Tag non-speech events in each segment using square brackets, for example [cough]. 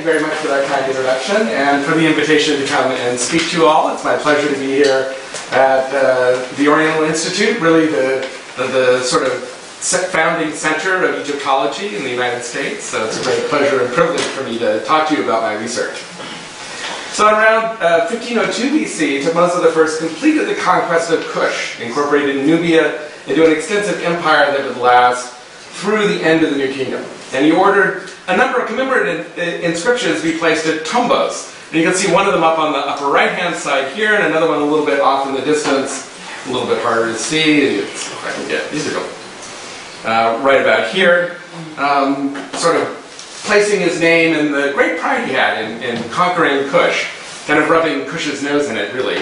you very much for that kind introduction and for the invitation to come and speak to you all. It's my pleasure to be here at uh, the Oriental Institute, really the, the, the sort of founding center of Egyptology in the United States. So it's a great pleasure and privilege for me to talk to you about my research. So around uh, 1502 BC, Thutmose I completed the conquest of Kush, incorporated Nubia into an extensive empire that would last through the end of the New Kingdom. And he ordered a number of commemorative inscriptions be placed at Tombos. And you can see one of them up on the upper right-hand side here, and another one a little bit off in the distance, a little bit harder to see. If I can get these are uh, right about here, um, sort of placing his name and the great pride he had in, in conquering Kush kind of rubbing Kush's nose in it, really.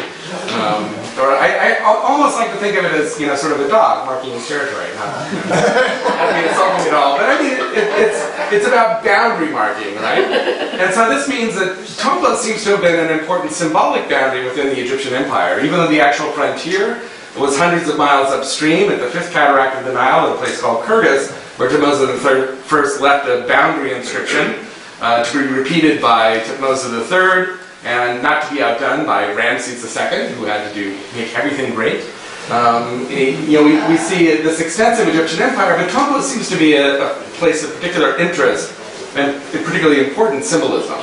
Um, or I, I, almost like to think of it as, you know, sort of a dog marking his territory. Not, I mean, insulting at all, but I mean, it, it's, it's about boundary marking, right? And so this means that Tombos seems to have been an important symbolic boundary within the Egyptian empire, even though the actual frontier was hundreds of miles upstream at the fifth cataract of the Nile, at a place called Kirgis, where Thutmose III first left a boundary inscription uh, to be repeated by Thutmose III and not to be outdone by Ramses II, who had to do make everything great. Um, you know, we, we see this extensive Egyptian empire, but Tombos seems to be a, a, place of particular interest and particularly important symbolism.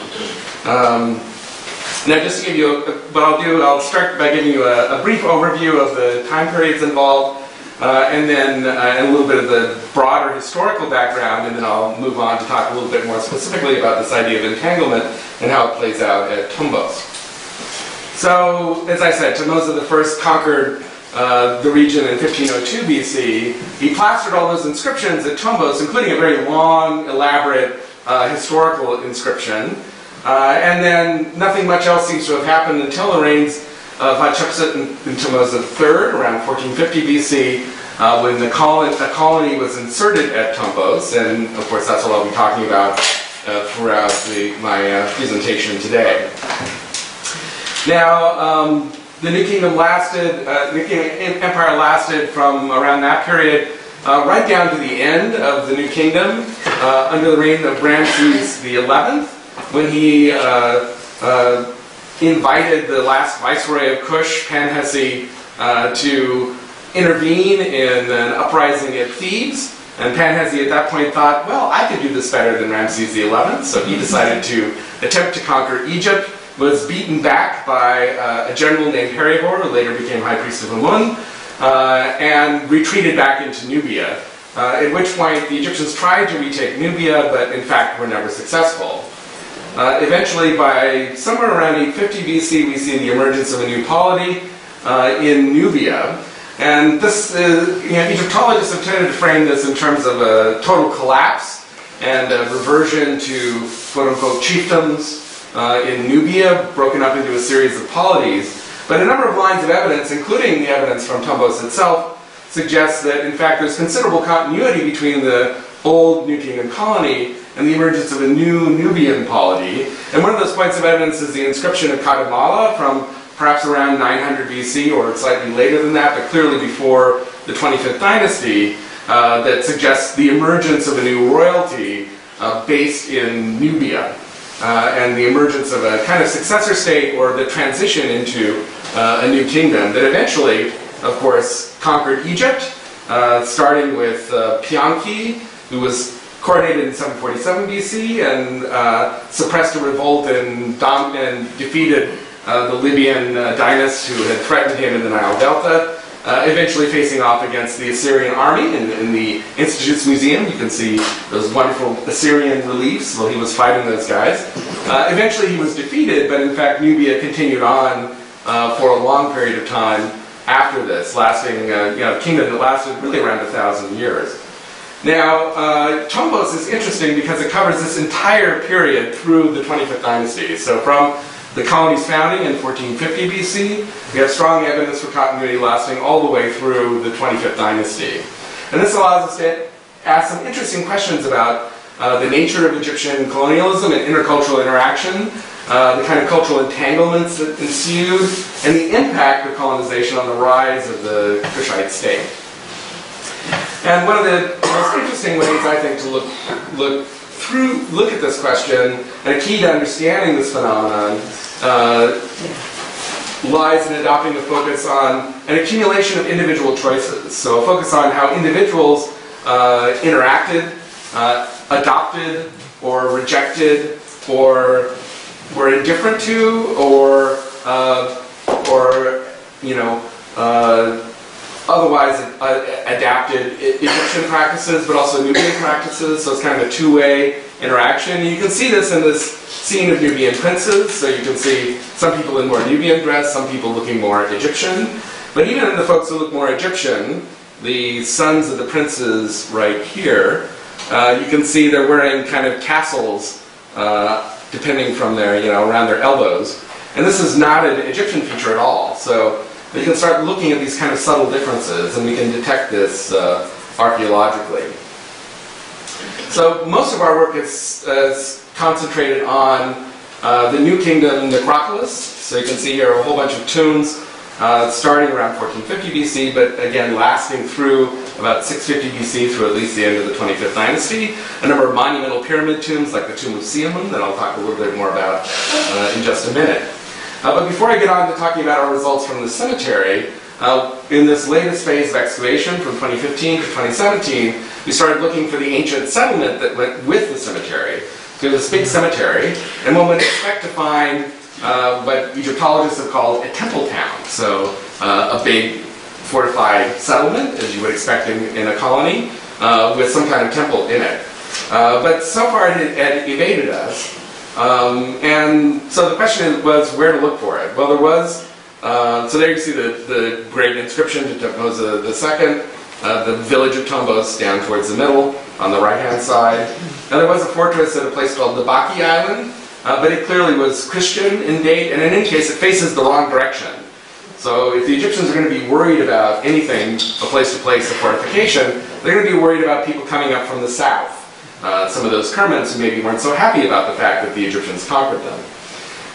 Um, now, just to give you a, what I'll do, I'll start by giving you a, a brief overview of the time periods involved, uh, and then uh, a little bit of the broader historical background, and then I'll move on to talk a little bit more specifically about this idea of entanglement and how it plays out at Tombos. So, as I said, Thutmose I conquered uh, the region in 1502 BC. He plastered all those inscriptions at Tombos, including a very long, elaborate uh, historical inscription. Uh, and then nothing much else seems to have happened until the reigns of Hatshepsut III around 1450 BC, uh, when the colony, a colony was inserted at Tombos, and of course that's what I'll be talking about uh, throughout the, my uh, presentation today. Now, um, the New Kingdom lasted, uh, the New Kingdom Empire lasted from around that period uh, right down to the end of the New Kingdom, uh, under the reign of Ramses XI, when he invited the last viceroy of Kush, Panhesi, uh, to intervene in an uprising at Thebes. And Panhesi at that point thought, well, I could do this better than Ramses XI, so he decided to attempt to conquer Egypt, was beaten back by uh, a general named Herihor, who later became high priest of Amun, uh, and retreated back into Nubia. Uh, at which point the Egyptians tried to retake Nubia, but in fact were never successful. Uh, eventually, by somewhere around 850 BC, we see the emergence of a new polity uh, in Nubia. And this, uh, you know, Egyptologists have tended to frame this in terms of a total collapse and a reversion to quote unquote chiefdoms uh, in Nubia, broken up into a series of polities. But a number of lines of evidence, including the evidence from Tombos itself, suggests that in fact there's considerable continuity between the old New Kingdom colony and the emergence of a new Nubian polity. And one of those points of evidence is the inscription of Katimala from perhaps around 900 BC or slightly later than that, but clearly before the 25th dynasty, uh, that suggests the emergence of a new royalty uh, based in Nubia. Uh, and the emergence of a kind of successor state or the transition into uh, a new kingdom that eventually, of course, conquered Egypt, uh, starting with uh, Pianki, who was coronated in 747 BC and uh, suppressed a revolt and, dom- and defeated uh, the Libyan uh, dynasts who had threatened him in the Nile Delta. Uh, eventually facing off against the Assyrian army in, in, the Institute's museum. You can see those wonderful Assyrian reliefs while he was fighting those guys. Uh, eventually he was defeated, but in fact Nubia continued on uh, for a long period of time after this, lasting, you know, a kingdom that lasted really around a thousand years. Now, uh, is interesting because it covers this entire period through the 25th dynasty. So from the colony's founding in 1450 BC, we have strong evidence for continuity lasting all the way through the 25th dynasty. And this allows us to ask some interesting questions about uh, the nature of Egyptian colonialism and intercultural interaction, uh, the kind of cultural entanglements that ensued, and the impact of colonization on the rise of the Kushite state. And one of the most interesting ways, I think, to look, look through look at this question, and a key to understanding this phenomenon uh, lies in adopting a focus on an accumulation of individual choices. So a focus on how individuals uh, interacted, uh, adopted, or rejected, or were indifferent to, or uh, or you know uh, otherwise uh, adapted Egyptian practices, but also Nubian practices. So it's kind of a two-way interaction. You can see this in this scene of Nubian princes. So you can see some people in more Nubian dress, some people looking more Egyptian. But even in the folks who look more Egyptian, the sons of the princes right here, uh, you can see they're wearing kind of tassels, uh, depending from their, you know, around their elbows. And this is not an Egyptian feature at all. So we can start looking at these kind of subtle differences, and we can detect this uh, archaeologically. So most of our work is, is concentrated on uh, the New Kingdom necropolis. So you can see here a whole bunch of tombs uh, starting around 1450 BC, but again lasting through about 650 BC through at least the end of the 25th dynasty. A number of monumental pyramid tombs like the tomb of Siamun that I'll talk a little bit more about uh, in just a minute. Uh, but before I get on to talking about our results from the cemetery, uh, in this latest phase of excavation from 2015 to 2017, we started looking for the ancient settlement that went with the cemetery. So this big cemetery, and one would expect to find uh, what Egyptologists have called a temple town. So uh, a big fortified settlement, as you would expect in, in a colony, uh, with some kind of temple in it. Uh, but so far it had evaded us. Um, and so the question was where to look for it. Well, there was, uh, so there you see the, the great inscription to Thutmose II, uh, the village of Tombos down towards the middle on the right hand side. And there was a fortress at a place called Nabaki Island, uh, but it clearly was Christian in date, and in any case, it faces the wrong direction. So if the Egyptians are going to be worried about anything, a place to place, a fortification, they're going to be worried about people coming up from the south. Uh, some of those Kermans who maybe weren't so happy about the fact that the Egyptians conquered them.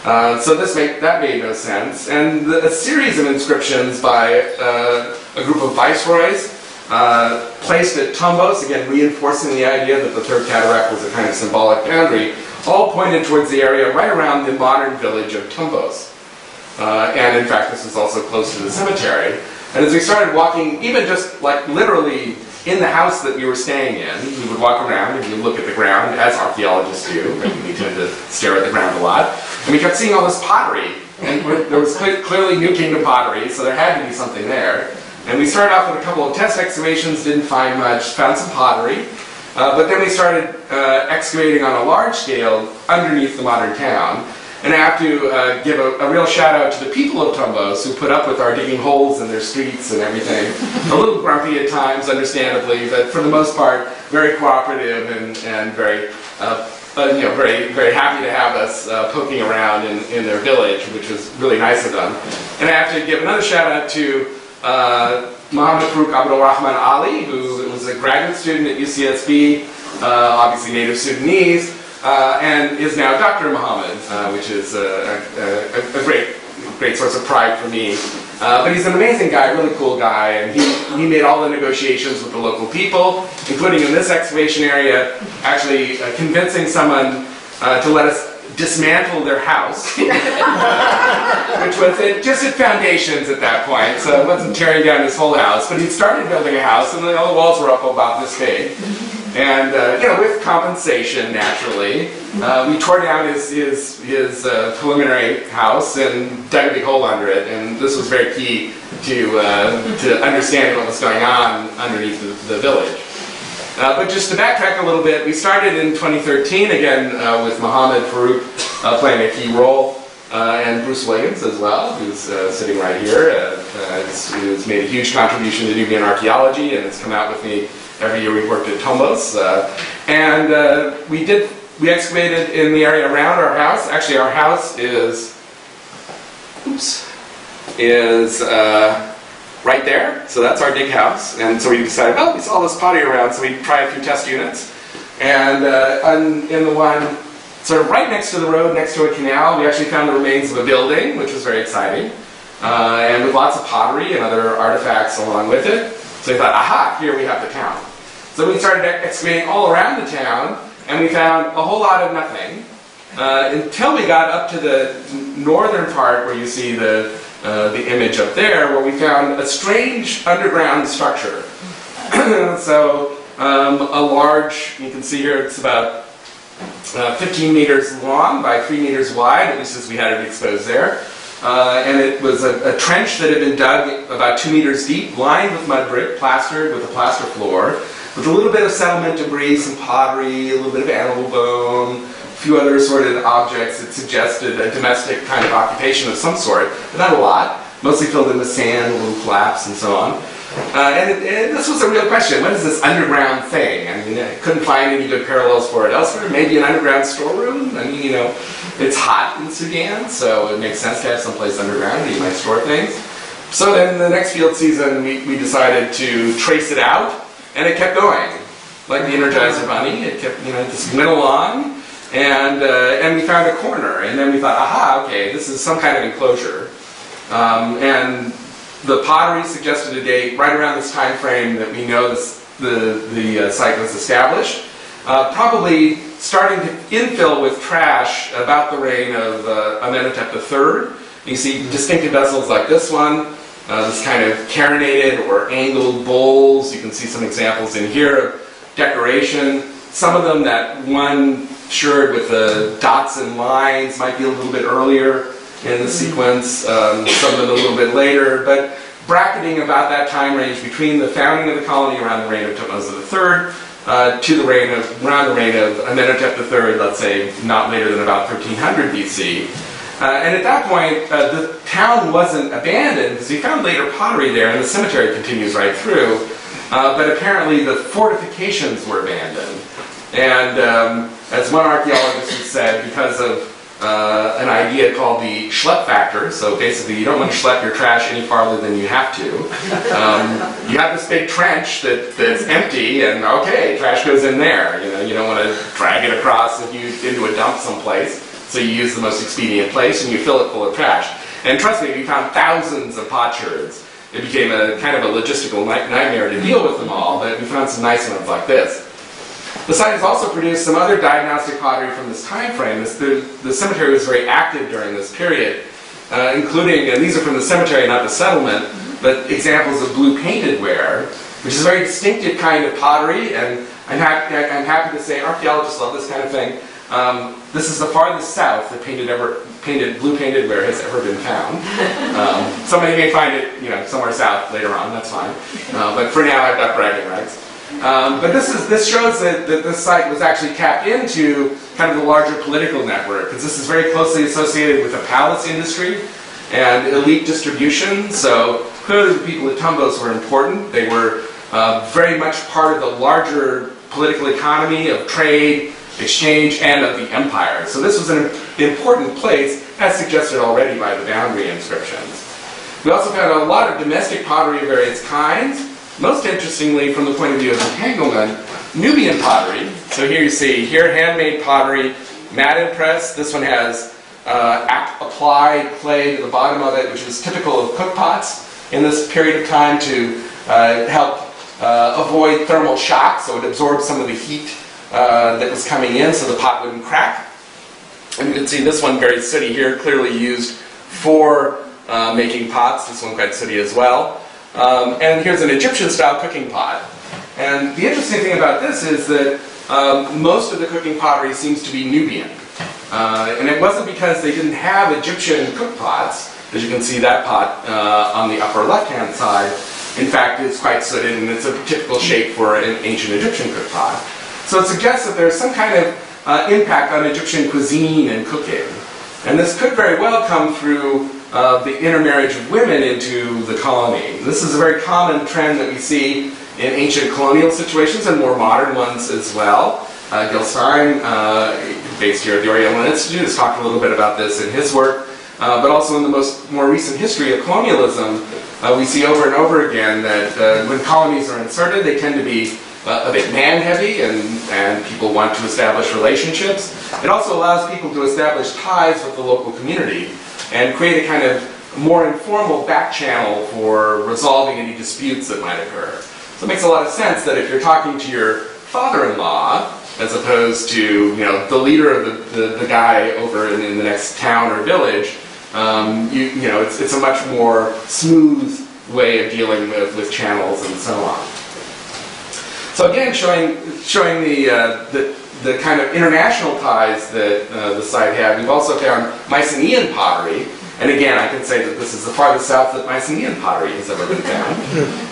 Uh, so this made, that made no sense. And the, a series of inscriptions by uh, a group of viceroys uh, placed at Tombos, again reinforcing the idea that the Third Cataract was a kind of symbolic boundary, all pointed towards the area right around the modern village of Tombos. Uh, and in fact, this was also close to the cemetery. And as we started walking, even just like literally in the house that we were staying in, we would walk around and we would look at the ground, as archaeologists do. We tend to stare at the ground a lot. And we kept seeing all this pottery. And there was clearly New Kingdom pottery, so there had to be something there. And we started off with a couple of test excavations, didn't find much, found some pottery. Uh, but then we started uh, excavating on a large scale underneath the modern town. And I have to uh, give a, a, real shout out to the people of Tombos who put up with our digging holes in their streets and everything. a little grumpy at times, understandably, but for the most part, very cooperative and, and very, uh, uh, you know, very, very happy to have us uh, poking around in, in their village, which was really nice of them. And I have to give another shout out to uh, Muhammad Farooq Abdul Rahman Ali, who was a graduate student at UCSB, uh, obviously native Sudanese, uh, and is now Dr. Muhammad, uh, which is a, a, a, great, great source of pride for me. Uh, but he's an amazing guy, really cool guy, and he, he made all the negotiations with the local people, including in this excavation area, actually uh, convincing someone to let us dismantle their house, [laughs] which was just at foundations at that point, so it wasn't tearing down his whole house, but he'd started building a house, and all the walls were up about this big. And, uh, you know, with compensation, naturally, uh, we tore down his, his, his uh, preliminary house and dug a big hole under it, and this was very key to, uh, to understanding what was going on underneath the, the village. Uh, but just to backtrack a little bit, we started in 2013 again uh, with Mohammed Farouk uh, playing a key role, uh, and Bruce Williams as well, who's uh, sitting right here, who's made a huge contribution to Nubian archaeology and has come out with me every year we've worked at Tombos. and we did we excavated in the area around our house. Actually, our house is oops is right there. So that's our dig house. And so we decided, oh, we saw this potty around, so we try a few test units. And uh, in the one sort of right next to the road, next to a canal, we actually found the remains of a building, which was very exciting. Uh, and with lots of pottery and other artifacts along with it. So we thought, aha, here we have the town. So we started excavating all around the town, and we found a whole lot of nothing uh, until we got up to the northern part where you see the, uh, the image up there, where we found a strange underground structure. [clears throat] so um, a large, you can see here it's about uh, 15 meters long by 3 meters wide, at least as we had it exposed there. Uh, and it was a, a, trench that had been dug about 2 meters deep, lined with mud brick, plastered with a plaster floor, with a little bit of settlement debris, some pottery, a little bit of animal bone, a few other assorted objects that suggested a domestic kind of occupation of some sort, but not a lot, mostly filled in with sand, little flaps, and so on. Uh, and, and, this was a real question. What is this underground thing? I mean, I couldn't find any good parallels for it elsewhere. Maybe an underground storeroom? I mean, you know, it's hot in Sudan, so it makes sense to have someplace underground where you might store things. So then the next field season, we, we decided to trace it out, and it kept going. Like the Energizer Bunny, it kept, you know, just went along, and, uh, and we found a corner, and then we thought, aha, okay, this is some kind of enclosure. Um, and the pottery suggested a date right around this time frame that we know this, the, the uh, site was established. Uh, probably starting to infill with trash about the reign of uh, Amenhotep III. You see distinctive vessels like this one, uh, this kind of carinated or angled bowls. You can see some examples in here of decoration. Some of them, that one shirred with the dots and lines, might be a little bit earlier in the sequence, um, some of them a little bit later, but bracketing about that time range between the founding of the colony around the reign of Thutmose III uh, to the reign of, around the reign of Amenhotep III, let's say not later than about 1300 BC. Uh, and at that point, uh, the town wasn't abandoned because we found later pottery there, and the cemetery continues right through. Uh, but apparently, the fortifications were abandoned. And um, as one archaeologist said, because of uh, an idea called the schlep factor. So basically, you don't want to schlep your trash any farther than you have to. Um, you have this big trench that, that's empty, and okay, trash goes in there. You know, you don't want to drag it across if you into a dump someplace. So you use the most expedient place, and you fill it full of trash. And trust me, we found thousands of potsherds. It became a kind of a logistical nightmare to deal with them all, but we found some nice ones like this. The site has also produced some other diagnostic pottery from this time frame. The, the, cemetery was very active during this period, uh, including, and these are from the cemetery, not the settlement, but examples of blue painted ware, which is a very distinctive kind of pottery, and I'm, happy, I'm happy to say archaeologists love this kind of thing. Um, this is the farthest south that painted ever painted blue painted ware has ever been found. Um, [laughs] somebody may find it, you know, somewhere south later on. That's fine. Uh, but for now, I've got bragging rights. Um, but this, is, this shows that, that this site was actually tapped into kind of the larger political network, because this is very closely associated with the palace industry and elite distribution. So clearly the people at Tombos were important. They were uh, very much part of the larger political economy of trade, exchange, and of the empire. So this was an important place, as suggested already by the boundary inscriptions. We also found a lot of domestic pottery of various kinds, most interestingly, from the point of view of entanglement, Nubian pottery. So here you see, here handmade pottery, mat press. This one has uh, applied clay to the bottom of it, which is typical of cook pots in this period of time to uh, help uh, avoid thermal shock, so it absorbs some of the heat uh, that was coming in so the pot wouldn't crack. And you can see this one very sooty here, clearly used for uh, making pots. This one quite sooty as well. Um, and here's an Egyptian style cooking pot. And the interesting thing about this is that um, most of the cooking pottery seems to be Nubian. Uh, and it wasn't because they didn't have Egyptian cook pots. As you can see, that pot uh, on the upper left hand side, in fact, is quite sooted and it's a typical shape for an ancient Egyptian cook pot. So it suggests that there's some kind of uh, impact on Egyptian cuisine and cooking. And this could very well come through uh, the intermarriage of women into the colony. This is a very common trend that we see in ancient colonial situations and more modern ones as well. Uh, Gil Stein, uh, based here at the Oriental Institute, has talked a little bit about this in his work. Uh, but also in the most more recent history of colonialism, uh, we see over and over again that uh, when colonies are inserted, they tend to be uh, a bit man-heavy, and, and people want to establish relationships. It also allows people to establish ties with the local community and create a kind of more informal back channel for resolving any disputes that might occur. So it makes a lot of sense that if you're talking to your father-in-law as opposed to you know the leader of the, the, the guy over in, in, the next town or village. Um, you, you know, it's, it's a much more smooth way of dealing with, with channels and so on. So again, showing showing the, uh, the the kind of international ties that uh, the site had. We've also found Mycenaean pottery, and again, I can say that this is the farthest south that Mycenaean pottery has ever been found,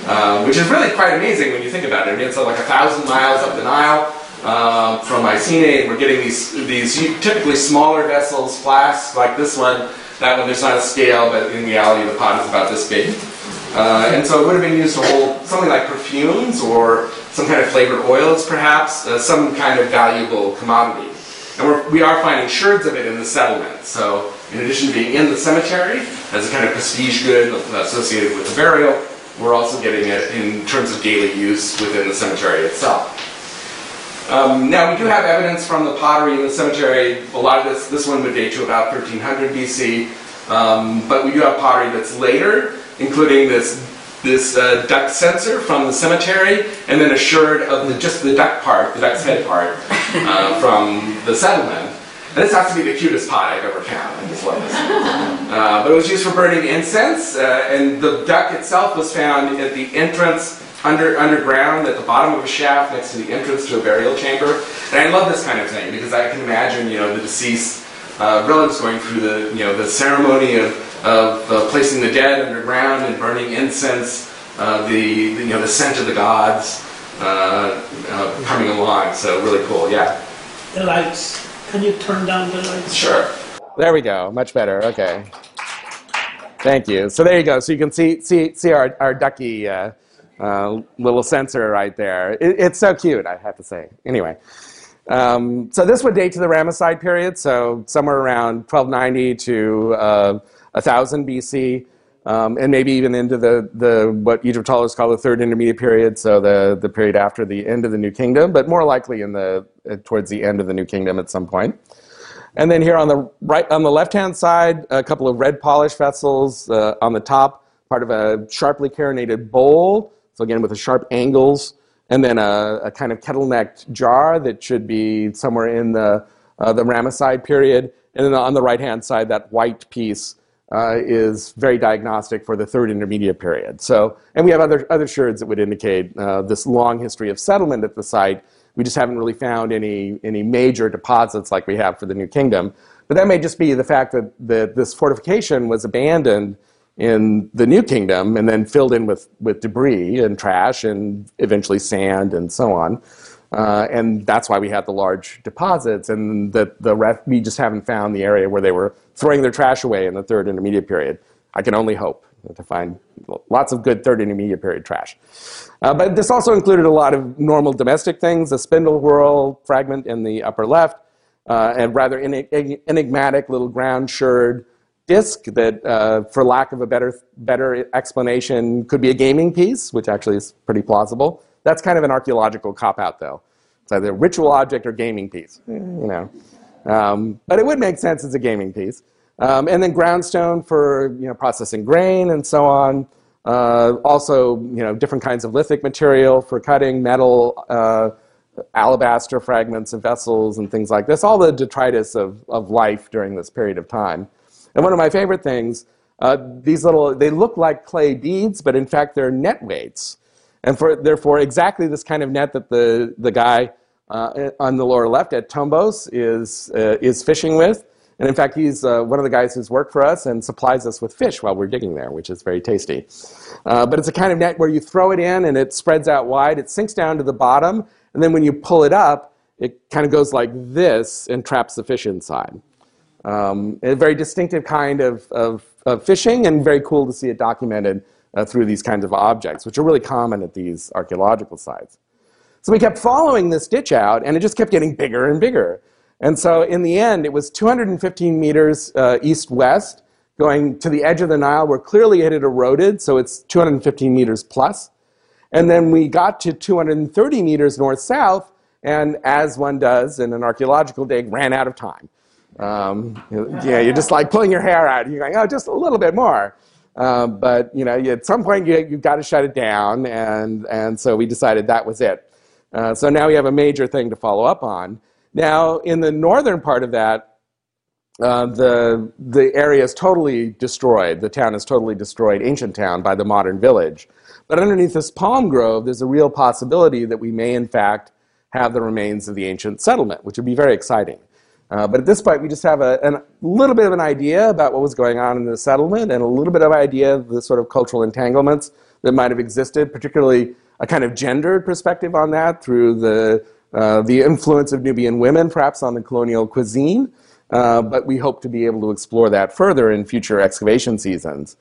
[laughs] uh, which is really quite amazing when you think about it. I mean, it's like a thousand miles up the Nile uh, from Mycenae, and we're getting these, these typically smaller vessels, flasks like this one. That one, there's not a scale, but in reality, the pot is about this big. Uh, and so it would have been used to hold something like perfumes or some kind of flavored oils, perhaps, uh, some kind of valuable commodity. And we're, we are finding sherds of it in the settlement. So in addition to being in the cemetery as a kind of prestige good associated with the burial, we're also getting it in terms of daily use within the cemetery itself. Um, now we do have evidence from the pottery in the cemetery. A lot of this, this one would date to about 1300 BC, um, but we do have pottery that's later, including this this uh, duck censer from the cemetery, and then a sherd of the, just the duck part, the duck's head part, uh, [laughs] from the settlement. And this has to be the cutest pot I've ever found in this. Uh, but it was used for burning incense, uh, and the duck itself was found at the entrance under, underground at the bottom of a shaft next to the entrance to a burial chamber. And I love this kind of thing because I can imagine, you know, the deceased uh, relatives going through the, you know, the ceremony of, of uh, placing the dead underground and burning incense, uh, the, the, you know, the scent of the gods uh, uh, coming along. So really cool, yeah. The lights. Can you turn down the lights? Sure. There we go. Much better. Okay. Thank you. So there you go. So you can see see see our our ducky uh, uh, little censer right there. It, it's so cute. I have to say. Anyway. Um, so this would date to the Ramesside period, so somewhere around 1290 to uh, 1000 BC, um, and maybe even into the, the what Egyptologists call the Third Intermediate Period, so the, the period after the end of the New Kingdom, but more likely in the uh, towards the end of the New Kingdom at some point. And then here on the right, on the left-hand side, a couple of red polished vessels uh, on the top, part of a sharply carinated bowl. So again, with the sharp angles and then a, a kind of kettle-necked jar that should be somewhere in the, uh, the Ramesside period. And then on the right-hand side, that white piece uh, is very diagnostic for the third intermediate period. So, and we have other, other sherds that would indicate uh, this long history of settlement at the site. We just haven't really found any, any major deposits like we have for the New Kingdom. But that may just be the fact that, that this fortification was abandoned in the New Kingdom and then filled in with, with debris and trash and eventually sand and so on. Uh, and that's why we had the large deposits, and the, the rest, we just haven't found the area where they were throwing their trash away in the third intermediate period. I can only hope to find lots of good third intermediate period trash. Uh, but this also included a lot of normal domestic things, a spindle whorl fragment in the upper left, uh, and rather enigmatic little ground sherd disk that, uh, for lack of a better, better explanation, could be a gaming piece, which actually is pretty plausible. That's kind of an archaeological cop out, though. It's either a ritual object or gaming piece, you know. Um, but it would make sense as a gaming piece. Um, and then groundstone for you know, processing grain and so on. Uh, also, you know, different kinds of lithic material for cutting metal, uh, alabaster fragments of vessels and things like this. All the detritus of, of life during this period of time. And one of my favorite things, uh, these little, they look like clay beads, but in fact they're net weights. And for, therefore, exactly this kind of net that the, the guy uh, on the lower left at Tombos is, uh, is fishing with. And in fact, he's uh, one of the guys who's worked for us and supplies us with fish while we're digging there, which is very tasty. Uh, but it's a kind of net where you throw it in and it spreads out wide. It sinks down to the bottom. And then when you pull it up, it kind of goes like this and traps the fish inside. Um, a very distinctive kind of, of, of, fishing and very cool to see it documented uh, through these kinds of objects, which are really common at these archaeological sites. So we kept following this ditch out, and it just kept getting bigger and bigger. And so in the end, it was 215 meters uh, east-west, going to the edge of the Nile where clearly it had eroded, so it's 215 meters plus. And then we got to 230 meters north-south, and as one does in an archaeological dig, ran out of time. Um, yeah, you're just like pulling your hair out. You're going, oh, just a little bit more. Uh, but you know, at some point you, you've got to shut it down, and, and so we decided that was it. Uh, so now we have a major thing to follow up on. Now, in the northern part of that, uh, the, the area is totally destroyed. The town is totally destroyed, ancient town, by the modern village. But underneath this palm grove, there's a real possibility that we may, in fact, have the remains of the ancient settlement, which would be very exciting. Uh, but at this point, we just have a, a, little bit of an idea about what was going on in the settlement and a little bit of idea of the sort of cultural entanglements that might have existed, particularly a kind of gendered perspective on that through the, uh, the influence of Nubian women, perhaps on the colonial cuisine. Uh, but we hope to be able to explore that further in future excavation seasons.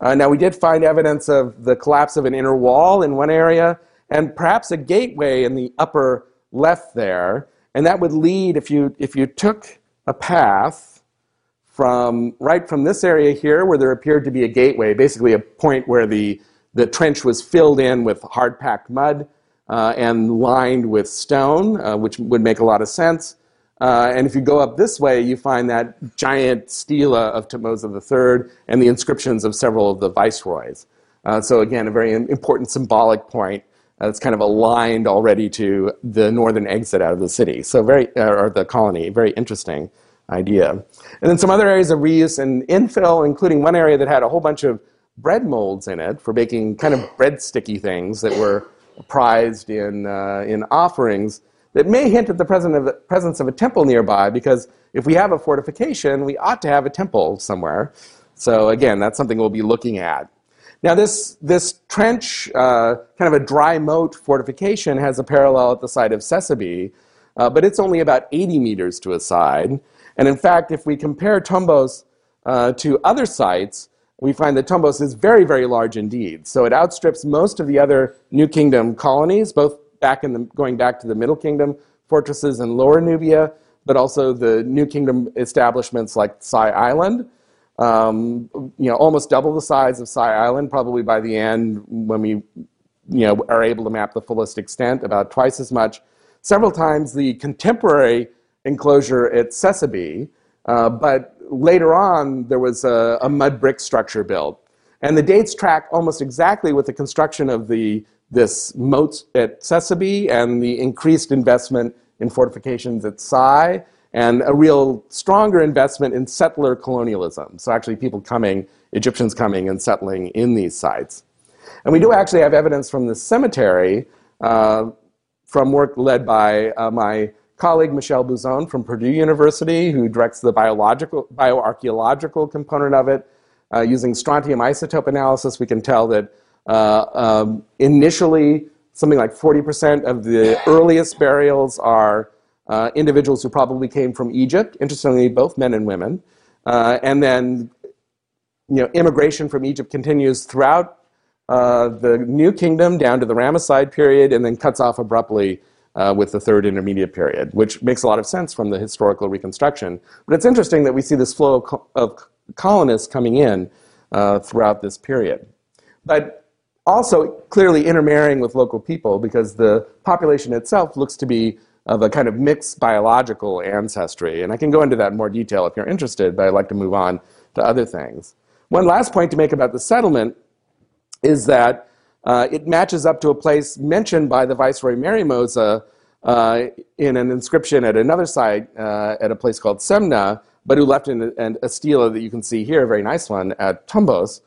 Uh, now, we did find evidence of the collapse of an inner wall in one area and perhaps a gateway in the upper left there. And that would lead, if you, if you took a path from right from this area here, where there appeared to be a gateway, basically a point where the, the trench was filled in with hard packed mud uh, and lined with stone, uh, which would make a lot of sense. Uh, and if you go up this way, you find that giant stela of Thutmose III and the inscriptions of several of the viceroys. Uh, so, again, a very important symbolic point uh, it's kind of aligned already to the northern exit out of the city. So very, uh, or the colony, very interesting idea. And then some other areas of reuse and infill, including one area that had a whole bunch of bread molds in it for baking kind of bread sticky things that were prized in, uh, in offerings that may hint at the presence of a temple nearby because if we have a fortification, we ought to have a temple somewhere. So again, that's something we'll be looking at. Now, this, this trench, uh, kind of a dry moat fortification, has a parallel at the site of Sesebi, uh, but it's only about 80 meters to a side. And in fact, if we compare Tombos uh, to other sites, we find that Tombos is very, very large indeed. So it outstrips most of the other New Kingdom colonies, both back in the, going back to the Middle Kingdom fortresses in Lower Nubia, but also the New Kingdom establishments like Sai Island. Um, you know, almost double the size of Sai Island, probably by the end when we, you know, are able to map the fullest extent, about twice as much. Several times the contemporary enclosure at Sesebi, uh, but later on there was a, a, mud brick structure built. And the dates track almost exactly with the construction of the, this moat at Sesebi and the increased investment in fortifications at Sai and a real stronger investment in settler colonialism. So actually people coming, Egyptians coming and settling in these sites. And we do actually have evidence from the cemetery uh, from work led by uh, my colleague Michelle Buzon from Purdue University, who directs the biological, bioarchaeological component of it. Uh, using strontium isotope analysis, we can tell that uh, um, initially something like 40% of the earliest burials are uh, individuals who probably came from Egypt, interestingly, both men and women. Uh, and then, you know, immigration from Egypt continues throughout uh, the New Kingdom down to the Ramesside period and then cuts off abruptly uh, with the Third Intermediate period, which makes a lot of sense from the historical reconstruction. But it's interesting that we see this flow of, co- of colonists coming in uh, throughout this period. But also clearly intermarrying with local people because the population itself looks to be of a kind of mixed biological ancestry. And I can go into that in more detail if you're interested, but I'd like to move on to other things. One last point to make about the settlement is that uh, it matches up to a place mentioned by the Viceroy Merymose uh, in an inscription at another site uh, at a place called Semna, but who left an, a, a stela that you can see here, a very nice one, at Tombos.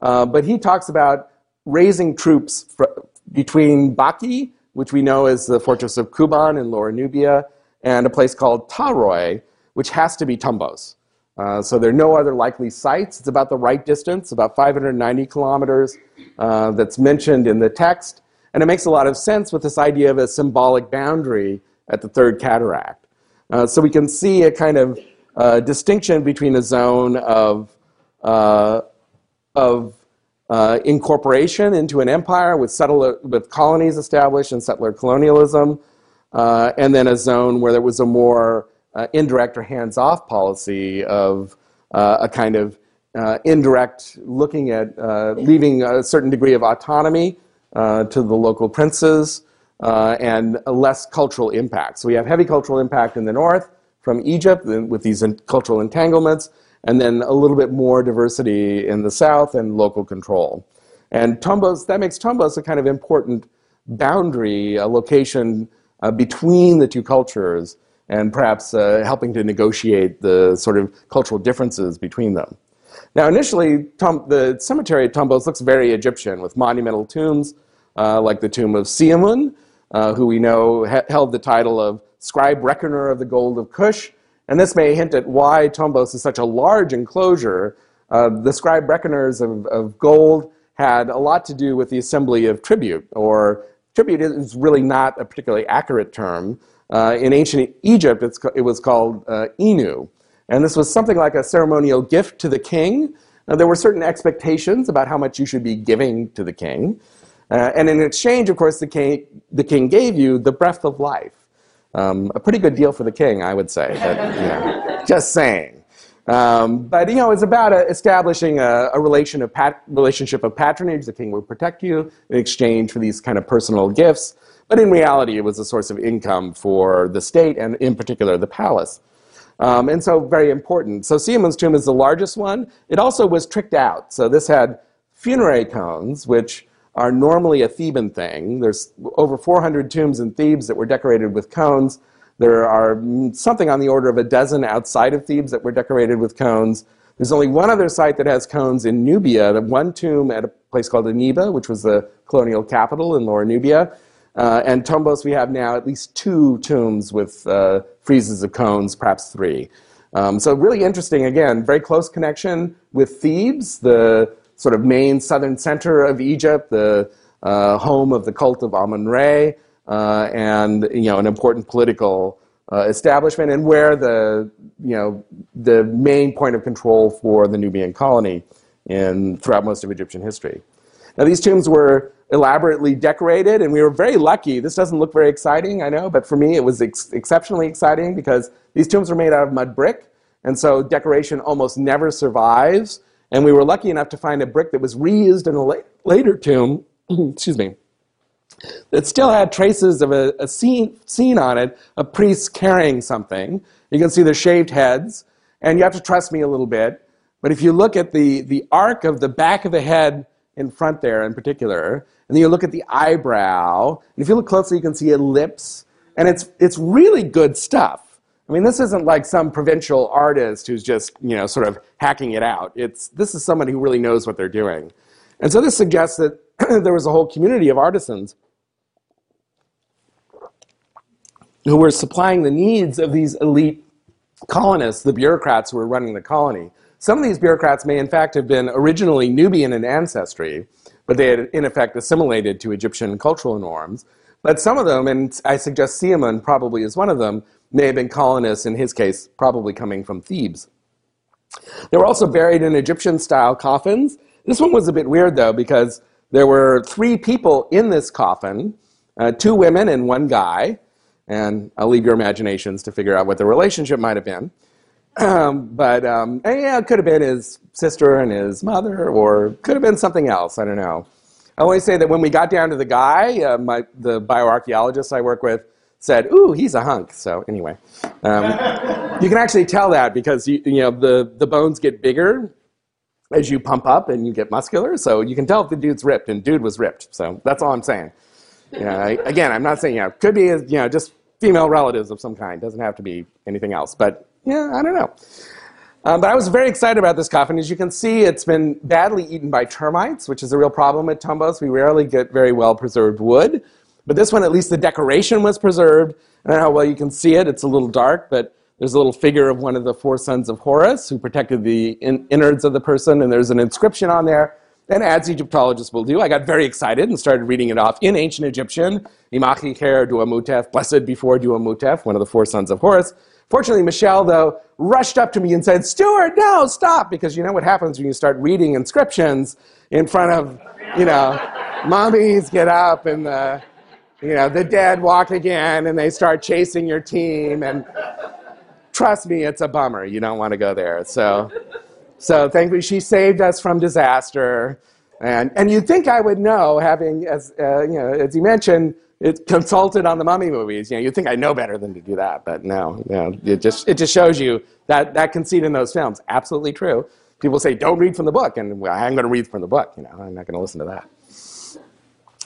Uh, but he talks about raising troops fr- between Baki which we know is the fortress of Kuban in Lower Nubia, and a place called Taroy, which has to be Tombos. Uh, so there are no other likely sites. It's about the right distance, about 590 kilometers, uh, that's mentioned in the text. And it makes a lot of sense with this idea of a symbolic boundary at the Third Cataract. Uh, so we can see a kind of uh, distinction between a zone of, uh, of uh, incorporation into an empire with, settler, with colonies established and settler colonialism, and then a zone where there was a more uh, indirect or hands off policy of uh, a kind of uh, indirect looking at uh, leaving a certain degree of autonomy to the local princes and less cultural impact. So we have heavy cultural impact in the north from Egypt with these cultural entanglements and then a little bit more diversity in the south and local control. And Tombos, that makes Tombos a kind of important boundary, a location uh, between the two cultures, and perhaps uh, helping to negotiate the sort of cultural differences between them. Now, initially, Tom, the cemetery at Tombos looks very Egyptian with monumental tombs uh, like the tomb of Siamun, uh, who we know ha- held the title of scribe reckoner of the gold of Kush. And this may hint at why Tombos is such a large enclosure. Uh, the scribe reckoners of, of gold had a lot to do with the assembly of tribute, or tribute is really not a particularly accurate term. Uh, in ancient Egypt, it was called uh, inu. And this was something like a ceremonial gift to the king. Now, there were certain expectations about how much you should be giving to the king. Uh, and in exchange, of course, the king, the king gave you the breath of life. Um, a pretty good deal for the king, I would say. But, you know, [laughs] just saying. Um, but you know, it's about uh, establishing a, a relation of pat- relationship of patronage. The king would protect you in exchange for these kind of personal gifts. But in reality, it was a source of income for the state and, in particular, the palace. Um, and so, very important. So, Siamun's tomb is the largest one. It also was tricked out. So, this had funerary cones, which are normally a Theban thing. There's over 400 tombs in Thebes that were decorated with cones. There are something on the order of a dozen outside of Thebes that were decorated with cones. There's only one other site that has cones in Nubia, one tomb at a place called Aniba, which was the colonial capital in Lower Nubia. Uh, and Tombos, we have now at least two tombs with uh, friezes of cones, perhaps three. Um, so, really interesting, again, very close connection with Thebes, the sort of main southern center of Egypt, the uh, home of the cult of Amun Re uh, and you know an important political uh, establishment, and where the you know the main point of control for the Nubian colony in throughout most of Egyptian history. Now these tombs were elaborately decorated, and we were very lucky. This doesn't look very exciting, I know, but for me it was ex- exceptionally exciting because these tombs were made out of mud brick, and so decoration almost never survives. And we were lucky enough to find a brick that was reused in a la- later tomb. [clears throat] excuse me that still had traces of a, a scene, scene on it of priests carrying something. You can see the shaved heads, and you have to trust me a little bit. But if you look at the, the arc of the back of the head in front there in particular, and then you look at the eyebrow, and if you look closely, you can see lips, and it's, it's really good stuff. I mean, this isn't like some provincial artist who's just, you know, sort of hacking it out. It's, this is somebody who really knows what they're doing. And so this suggests that [clears throat] there was a whole community of artisans who were supplying the needs of these elite colonists, the bureaucrats who were running the colony. Some of these bureaucrats may, in fact, have been originally Nubian in ancestry, but they had, in effect, assimilated to Egyptian cultural norms. But some of them, and I suggest Siamun probably is one of them, may have been colonists, in his case, probably coming from Thebes. They were also buried in Egyptian style coffins. This one was a bit weird, though, because there were three people in this coffin uh, two women and one guy. And I'll leave your imaginations to figure out what the relationship might have been. Um, but um, yeah, it could have been his sister and his mother, or could have been something else. I don't know. I always say that when we got down to the guy, uh, my, the bioarchaeologist I work with said, "Ooh, he's a hunk." So anyway, um, [laughs] you can actually tell that because you, you know the the bones get bigger as you pump up and you get muscular. So you can tell if the dude's ripped, and dude was ripped. So that's all I'm saying. You know, I, again, I'm not saying you know could be you know just female relatives of some kind. Doesn't have to be anything else. But yeah, I don't know. Um, but I was very excited about this coffin. As you can see, it's been badly eaten by termites, which is a real problem at Tombos. We rarely get very well preserved wood. But this one, at least the decoration was preserved. I don't know how well you can see it. It's a little dark, but there's a little figure of one of the four sons of Horus who protected the in- innards of the person, and there's an inscription on there and as Egyptologists will do, I got very excited and started reading it off in ancient Egyptian. Imachi Ker Duamutef, blessed before Duamutef, one of the four sons of Horus. Fortunately, Michelle, though, rushed up to me and said, Stuart, no, stop, because you know what happens when you start reading inscriptions in front of, you know, mommies get up and the, you know, the dead walk again and they start chasing your team. And trust me, it's a bummer. You don't want to go there. So so thankfully, she saved us from disaster. And, and you'd think I would know, having, as, uh, you know, as you mentioned, it consulted on the mummy movies. You know, you'd think I know better than to do that, but no, you know, it just it just shows you that that conceit in those films absolutely true. People say don't read from the book, and well, I'm going to read from the book. You know, I'm not going to listen to that.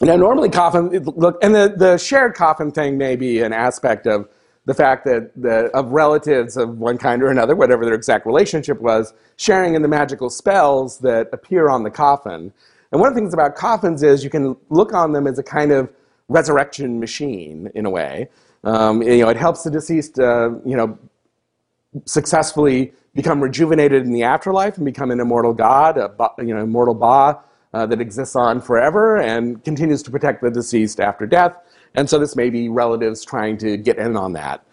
Now, normally coffin, look, and the, the shared coffin thing may be an aspect of the fact that the, of relatives of one kind or another, whatever their exact relationship was, sharing in the magical spells that appear on the coffin. And one of the things about coffins is you can look on them as a kind of resurrection machine in a way. Um, you know, it helps the deceased, uh, you know, successfully become rejuvenated in the afterlife and become an immortal god, a you know, immortal Ba uh, that exists on forever and continues to protect the deceased after death. And so this may be relatives trying to get in on that.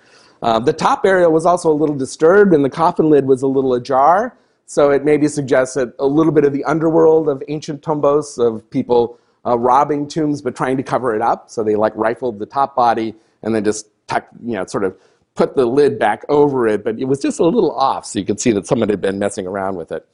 Uh, the top area was also a little disturbed, and the coffin lid was a little ajar. So it maybe suggests that a little bit of the underworld of ancient Tombos, of people uh, robbing tombs but trying to cover it up. So they like rifled the top body and then just tuck, you know, sort of put the lid back over it, but it was just a little off, so you could see that someone had been messing around with it.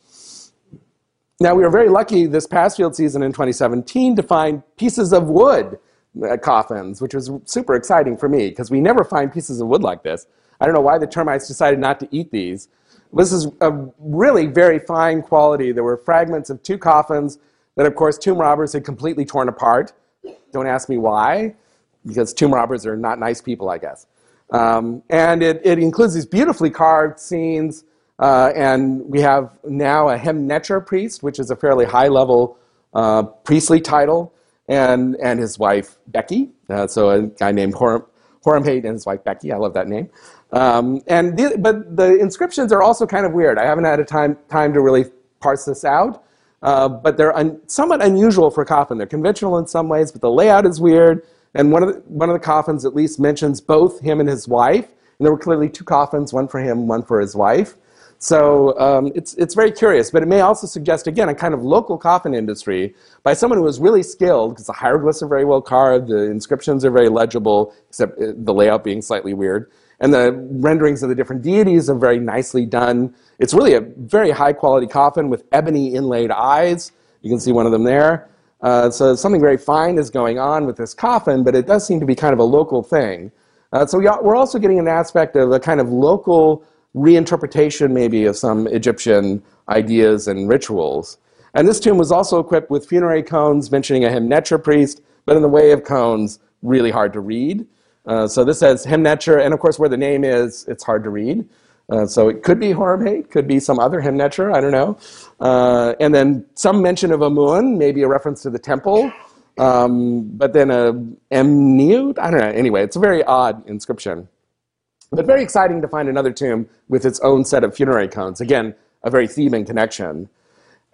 Now, we were very lucky this past field season in 2017 to find pieces of wood uh, coffins, which was super exciting for me because we never find pieces of wood like this. I don't know why the termites decided not to eat these. This is a really very fine quality. There were fragments of two coffins that, of course, tomb robbers had completely torn apart. Don't ask me why, because tomb robbers are not nice people, I guess. Um, and it, it, includes these beautifully carved scenes. Uh, and we have now a Hemnecher priest, which is a fairly high level uh, priestly title, and, and his wife Becky. Uh, so a guy named Horem, Horemheb and his wife Becky. I love that name. Um, and the, but the inscriptions are also kind of weird. I haven't had a time, time to really parse this out. Uh, but they're un- somewhat unusual for coffin. They're conventional in some ways, but the layout is weird. And one of, the, one of the coffins at least mentions both him and his wife. And there were clearly two coffins, one for him, one for his wife. So um, it's, it's very curious, but it may also suggest, again, a kind of local coffin industry by someone who was really skilled, because the hieroglyphs are very well carved, the inscriptions are very legible, except uh, the layout being slightly weird, and the renderings of the different deities are very nicely done. It's really a very high quality coffin with ebony inlaid eyes. You can see one of them there. Uh, so something very fine is going on with this coffin, but it does seem to be kind of a local thing. Uh, so we are also getting an aspect of a kind of local reinterpretation, maybe, of some Egyptian ideas and rituals. And this tomb was also equipped with funerary cones mentioning a Hemnecher priest, but in the way of cones, really hard to read. Uh, so this says Hemnecher, and of course, where the name is, it's hard to read. Uh, so it could be Horemheb, could be some other Hemnecher, I don't know. Uh, and then some mention of Amun, maybe a reference to the temple. Um, but then a Emniut, I don't know. Anyway, it's a very odd inscription. But very exciting to find another tomb with its own set of funerary cones. Again, a very Theban connection.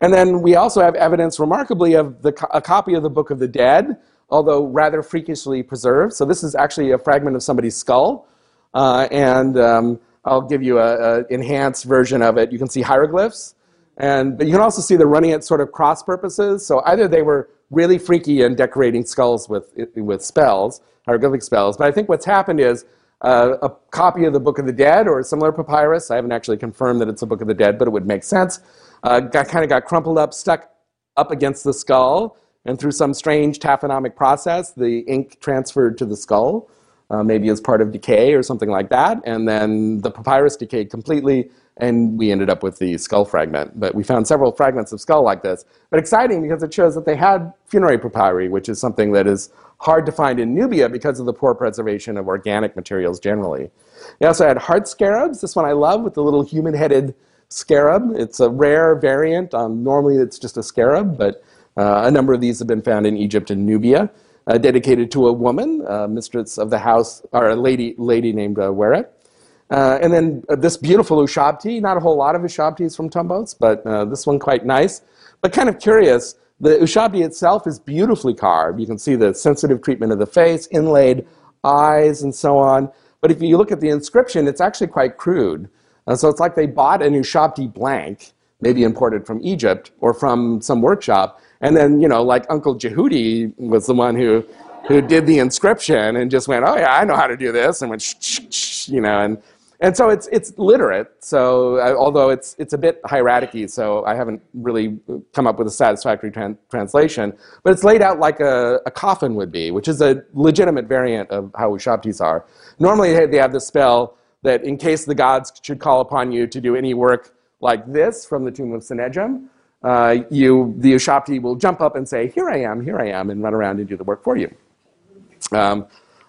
And then we also have evidence, remarkably, of the, a copy of the Book of the Dead, although rather freakishly preserved. So this is actually a fragment of somebody's skull. Uh, and um, I'll give you an enhanced version of it. You can see hieroglyphs, and but you can also see they're running at sort of cross purposes. So either they were really freaky and decorating skulls with with spells, hieroglyphic spells. But I think what's happened is uh, a copy of the Book of the Dead or a similar papyrus. I haven't actually confirmed that it's a Book of the Dead, but it would make sense. Uh, kind of got crumpled up, stuck up against the skull, and through some strange taphonomic process, the ink transferred to the skull uh, maybe as part of decay or something like that. And then the papyrus decayed completely, and we ended up with the skull fragment. But we found several fragments of skull like this. But exciting because it shows that they had funerary papyri, which is something that is hard to find in Nubia because of the poor preservation of organic materials generally. They also had heart scarabs. This one I love with the little human headed scarab. It's a rare variant. Um, normally it's just a scarab, but uh, a number of these have been found in Egypt and Nubia uh, dedicated to a woman, uh, mistress of the house, or a lady, lady named uh, Weret. Uh, and then uh, this beautiful Ushabti, not a whole lot of Ushabtis from Tombos, but uh, this one quite nice. But kind of curious, the Ushabti itself is beautifully carved. You can see the sensitive treatment of the face, inlaid eyes, and so on. But if you look at the inscription, it's actually quite crude. So it's like they bought an Ushabti blank, maybe imported from Egypt or from some workshop, and then, you know, like Uncle Jehudi was the one who, who did the inscription and just went, oh, yeah, I know how to do this, and went, shh, shh, shh, you know, and, and so it's, it's literate, so uh, although it's, it's a bit hieratic so I haven't really come up with a satisfactory tran- translation, but it's laid out like a, a coffin would be, which is a legitimate variant of how Ushabtis are. Normally they have the spell that in case the gods should call upon you to do any work like this from the tomb of Senedjem, uh, you, the Ushabti will jump up and say, Here I am, here I am, and run around and do the work for you. Um,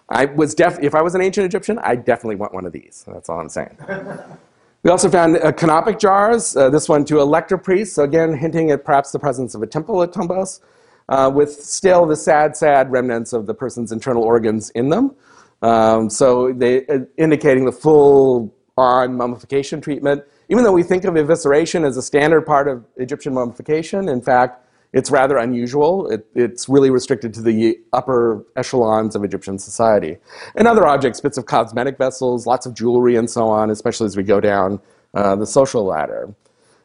I was def- if I was an ancient Egyptian, I definitely want one of these. That's all I'm saying. [laughs] we also found uh, canopic jars, uh, this one to lector priests, so again, hinting at perhaps the presence of a temple at Tombos, uh, with still the sad, sad remnants of the person's internal organs in them. Um, so they uh, indicating the full on mummification treatment. Even though we think of evisceration as a standard part of Egyptian mummification, in fact, it's rather unusual. It, it's really restricted to the upper echelons of Egyptian society. And other objects, bits of cosmetic vessels, lots of jewelry, and so on, especially as we go down uh, the social ladder.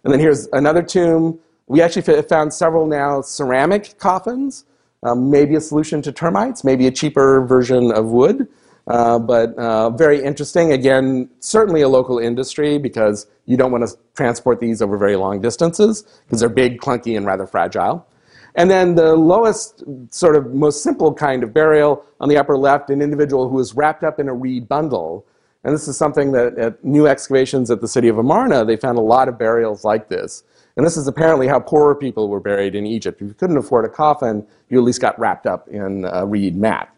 And then here's another tomb. We actually found several now ceramic coffins, um, maybe a solution to termites, maybe a cheaper version of wood. Uh, but uh, very interesting. Again, certainly a local industry because you don't want to transport these over very long distances because they're big, clunky, and rather fragile. And then the lowest, sort of most simple kind of burial on the upper left, an individual who is wrapped up in a reed bundle. And this is something that at new excavations at the city of Amarna, they found a lot of burials like this. And this is apparently how poorer people were buried in Egypt. If you couldn't afford a coffin, you at least got wrapped up in a reed mat.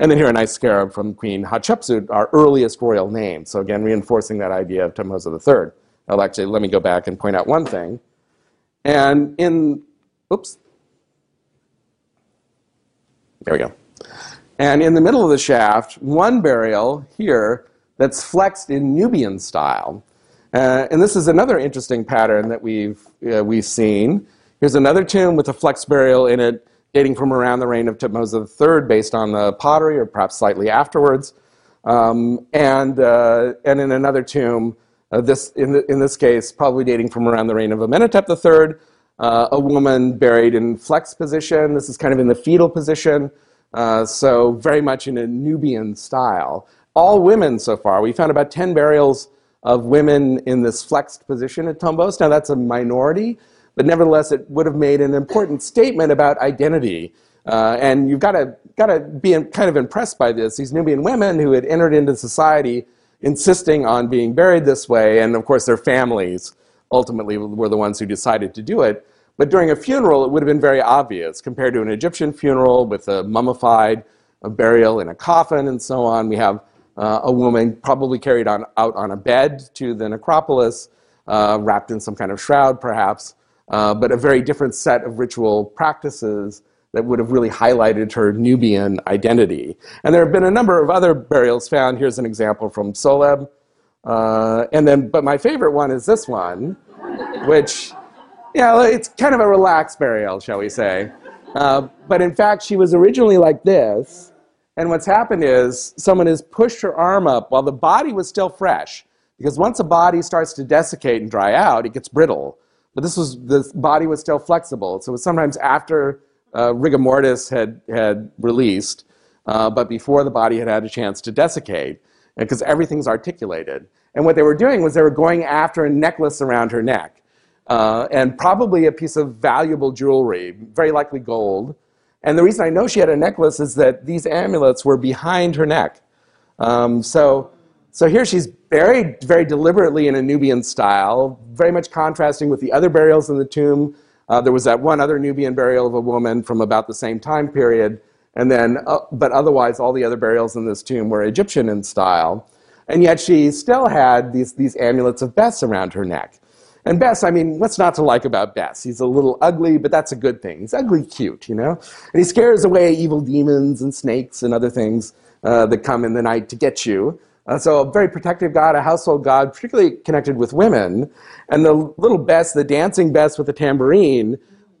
And then here a nice scarab from Queen Hatshepsut, our earliest royal name. So again, reinforcing that idea of Thutmose III. I'll actually, let me go back and point out one thing. And in, oops. There we go. And in the middle of the shaft, one burial here that's flexed in Nubian style. Uh, and this is another interesting pattern that we've, uh, we've seen. Here's another tomb with a flex burial in it dating from around the reign of Tutmosis III, based on the pottery, or perhaps slightly afterwards. Um, and, uh, and in another tomb, uh, this, in, the, in this case, probably dating from around the reign of Amenhotep III, uh, a woman buried in flex position. This is kind of in the fetal position, uh, so very much in a Nubian style. All women so far. We found about 10 burials of women in this flexed position at Tombos. Now, that's a minority, but nevertheless, it would have made an important statement about identity. Uh, and you've got to, got to be kind of impressed by this. These Nubian women who had entered into society insisting on being buried this way, and of course, their families ultimately were the ones who decided to do it. But during a funeral, it would have been very obvious compared to an Egyptian funeral with a mummified a burial in a coffin and so on. We have uh, a woman probably carried on, out on a bed to the necropolis, uh, wrapped in some kind of shroud, perhaps uh, but a very different set of ritual practices that would have really highlighted her Nubian identity. And there have been a number of other burials found. Here's an example from Soleb. Uh, and then, but my favorite one is this one, which, you know, it's kind of a relaxed burial, shall we say. Uh, but in fact, she was originally like this. And what's happened is someone has pushed her arm up while the body was still fresh. Because once a body starts to desiccate and dry out, it gets brittle. But this was the body was still flexible. So it was sometimes after uh, rigor mortis had had released, uh, but before the body had had a chance to desiccate, because everything's articulated. And what they were doing was they were going after a necklace around her neck, uh, and probably a piece of valuable jewelry, very likely gold. And the reason I know she had a necklace is that these amulets were behind her neck. Um, so so here she's buried very deliberately in a Nubian style, very much contrasting with the other burials in the tomb. Uh, there was that one other Nubian burial of a woman from about the same time period, and then, uh, but otherwise, all the other burials in this tomb were Egyptian in style. And yet she still had these, these amulets of Bes around her neck. And Bes, I mean, what's not to like about Bes? He's a little ugly, but that's a good thing. He's ugly cute, you know? And he scares away evil demons and snakes and other things uh, that come in the night to get you. Uh, so a very protective God, a household God, particularly connected with women. And the little Bes, the dancing Bes with the tambourine,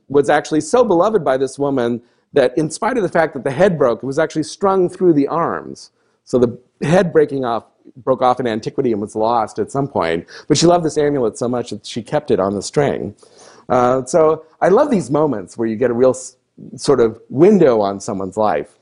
was actually so beloved by this woman that in spite of the fact that the head broke, it was actually strung through the arms. So the head breaking off broke off in antiquity and was lost at some point. But she loved this amulet so much that she kept it on the string. Uh, so I love these moments where you get a real s- sort of window on someone's life.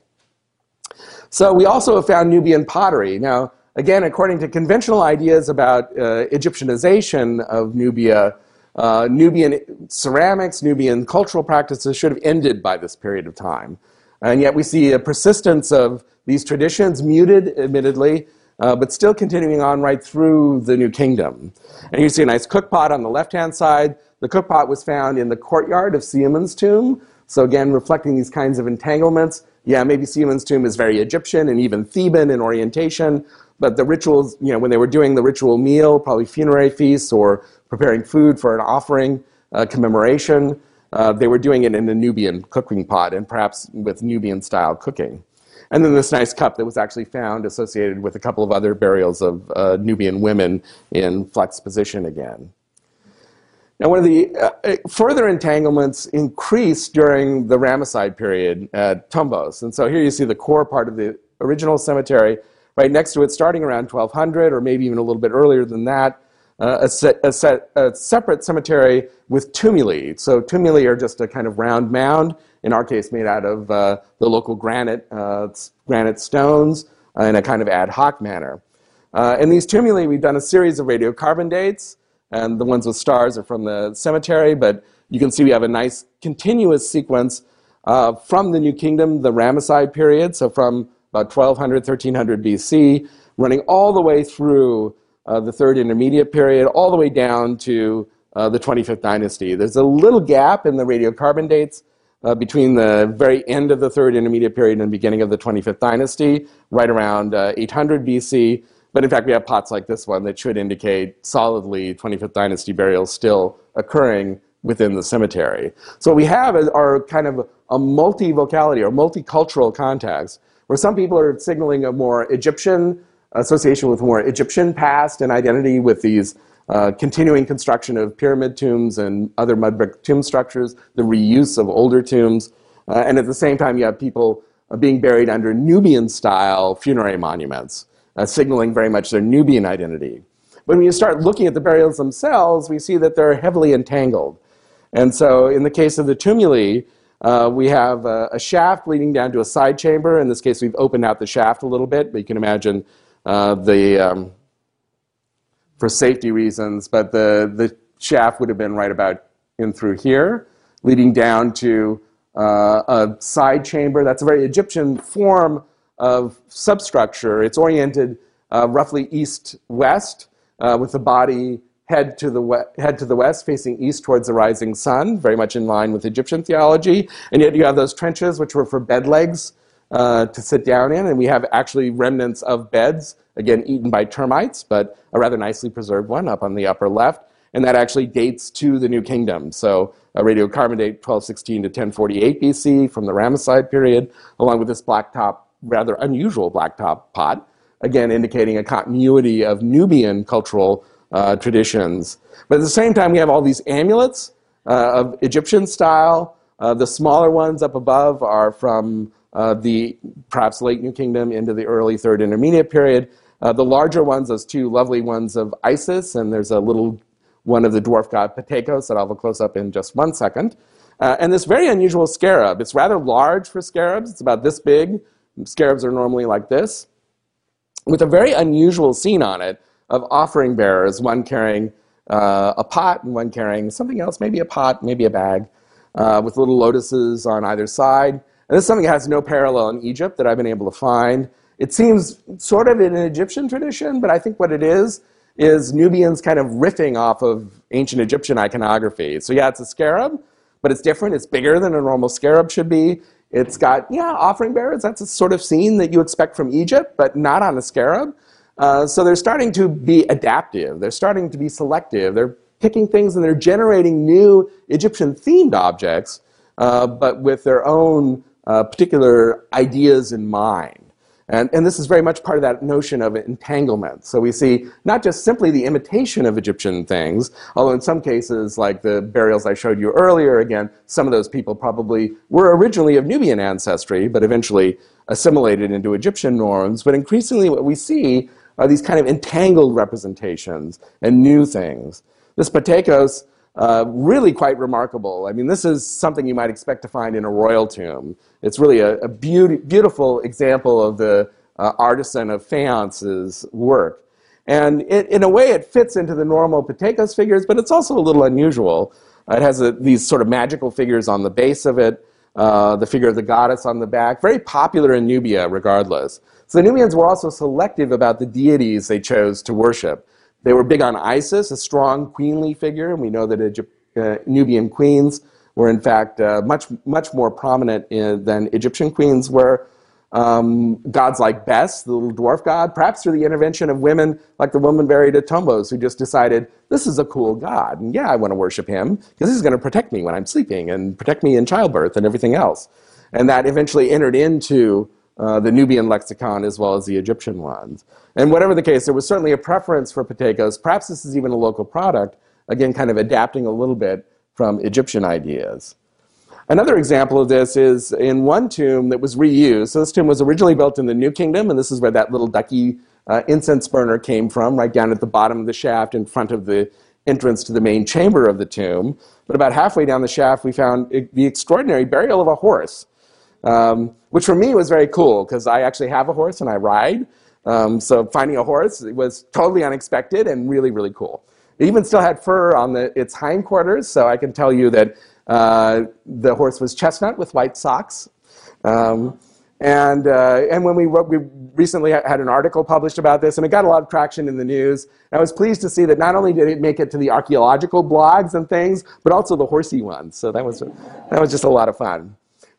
So we also have found Nubian pottery. Now, Again, according to conventional ideas about uh, Egyptianization of Nubia, uh, Nubian ceramics, Nubian cultural practices should have ended by this period of time. And yet we see a persistence of these traditions, muted, admittedly, uh, but still continuing on right through the New Kingdom. And you see a nice cookpot on the left hand side. The cookpot was found in the courtyard of Siamun's tomb. So, again, reflecting these kinds of entanglements. Yeah, maybe Siamun's tomb is very Egyptian and even Theban in orientation, but the rituals, you know, when they were doing the ritual meal, probably funerary feasts or preparing food for an offering, uh, commemoration, uh, they were doing it in a Nubian cooking pot and perhaps with Nubian style cooking. And then this nice cup that was actually found associated with a couple of other burials of uh, Nubian women in flex position again. Now, one of the uh, uh, further entanglements increased during the Ramesside period at Tombos. And so here you see the core part of the original cemetery. Right next to it, starting around 1200, or maybe even a little bit earlier than that, uh, a, a, a, separate cemetery with tumuli. So tumuli are just a kind of round mound, in our case made out of uh, the local granite, uh, granite stones uh, in a kind of ad hoc manner. Uh, in these tumuli, we've done a series of radiocarbon dates, and the ones with stars are from the cemetery, but you can see we have a nice continuous sequence uh, from the New Kingdom, the Ramesside period, so from about 1200, 1300 BC, running all the way through uh, the third intermediate period, all the way down to uh, the 25th dynasty. There's a little gap in the radiocarbon dates uh, between the very end of the third intermediate period and the beginning of the 25th dynasty, right around uh, 800 BC. But in fact, we have pots like this one that should indicate solidly 25th dynasty burials still occurring within the cemetery. So what we have are kind of a multi-vocality or multicultural context where some people are signaling a more Egyptian association with more Egyptian past and identity with these uh, continuing construction of pyramid tombs and other mud brick tomb structures, the reuse of older tombs, uh, and at the same time, you have people uh, being buried under Nubian style funerary monuments, uh, signaling very much their Nubian identity. When you start looking at the burials themselves, we see that they're heavily entangled. And so, in the case of the tumuli, uh, we have a, a, shaft leading down to a side chamber. In this case, we've opened out the shaft a little bit, but you can imagine uh, the, um, for safety reasons, but the, the shaft would have been right about in through here, leading down to uh, a side chamber. That's a very Egyptian form of substructure. It's oriented uh, roughly east-west, uh, with the body head to, the we- head to the west, facing east towards the rising sun, very much in line with Egyptian theology. And yet you have those trenches, which were for bed legs uh, to sit down in, and we have actually remnants of beds, again, eaten by termites, but a rather nicely preserved one up on the upper left. And that actually dates to the New Kingdom. So a radiocarbon date 1216 to 1048 BC from the Ramesside period, along with this blacktop, rather unusual blacktop pot, again indicating a continuity of Nubian cultural uh, traditions. But at the same time, we have all these amulets uh, of Egyptian style. Uh, the smaller ones up above are from uh, the perhaps late New Kingdom into the early Third Intermediate period. Uh, the larger ones, those two lovely ones of Isis, and there's a little one of the dwarf god Pataikos that I'll have a close up in just one second. Uh, and this very unusual scarab. It's rather large for scarabs. It's about this big. Scarabs are normally like this. With a very unusual scene on it of offering bearers, one carrying uh, a pot and one carrying something else, maybe a pot, maybe a bag, uh, with little lotuses on either side. And this is something that has no parallel in Egypt that I've been able to find. It seems sort of in an Egyptian tradition, but I think what it is is Nubians kind of riffing off of ancient Egyptian iconography. So yeah, it's a scarab, but it's different. It's bigger than a normal scarab should be. It's got, yeah, offering bearers. That's a sort of scene that you expect from Egypt, but not on a scarab. Uh, so they're starting to be adaptive. They're starting to be selective. They're picking things and they're generating new Egyptian themed objects, uh, but with their own uh, particular ideas in mind. And, and this is very much part of that notion of entanglement. So we see not just simply the imitation of Egyptian things, although in some cases, like the burials I showed you earlier, again, some of those people probably were originally of Nubian ancestry, but eventually assimilated into Egyptian norms. But increasingly, what we see are these kind of entangled representations and new things. This Pataikos uh, really quite remarkable. I mean, this is something you might expect to find in a royal tomb. It's really a, a beautiful example of the uh, artisan of Faience's work. And it, in a way, it fits into the normal Pataikos figures, but it's also a little unusual. It has a, these sort of magical figures on the base of it. uh, the figure of the goddess on the back. Very popular in Nubia, regardless. So the Nubians were also selective about the deities they chose to worship. They were big on Isis, a strong queenly figure, and we know that Egypt, uh, Nubian queens were in fact uh, much much more prominent in, than Egyptian queens were. Um, gods like Bes, the little dwarf god, perhaps through the intervention of women like the woman buried at Tombos, who just decided this is a cool god, and yeah, I want to worship him because he's going to protect me when I'm sleeping and protect me in childbirth and everything else. And that eventually entered into uh, the Nubian lexicon as well as the Egyptian ones. And whatever the case, there was certainly a preference for Pataikos. Perhaps this is even a local product, again, kind of adapting a little bit from Egyptian ideas. Another example of this is in one tomb that was reused. So this tomb was originally built in the New Kingdom, and this is where that little ducky uh, incense burner came from, right down at the bottom of the shaft in front of the entrance to the main chamber of the tomb. But about halfway down the shaft, we found the extraordinary burial of a horse, um, which for me was very cool because I actually have a horse and I ride. Um, so finding a horse was totally unexpected and really, really cool. It even still had fur on the, its hindquarters, so I can tell you that uh, the horse was chestnut with white socks. Um, and, uh, and when we, wrote, we recently had an article published about this, and it got a lot of traction in the news. I was pleased to see that not only did it make it to the archaeological blogs and things, but also the horsey ones. So that was, that was just a lot of fun.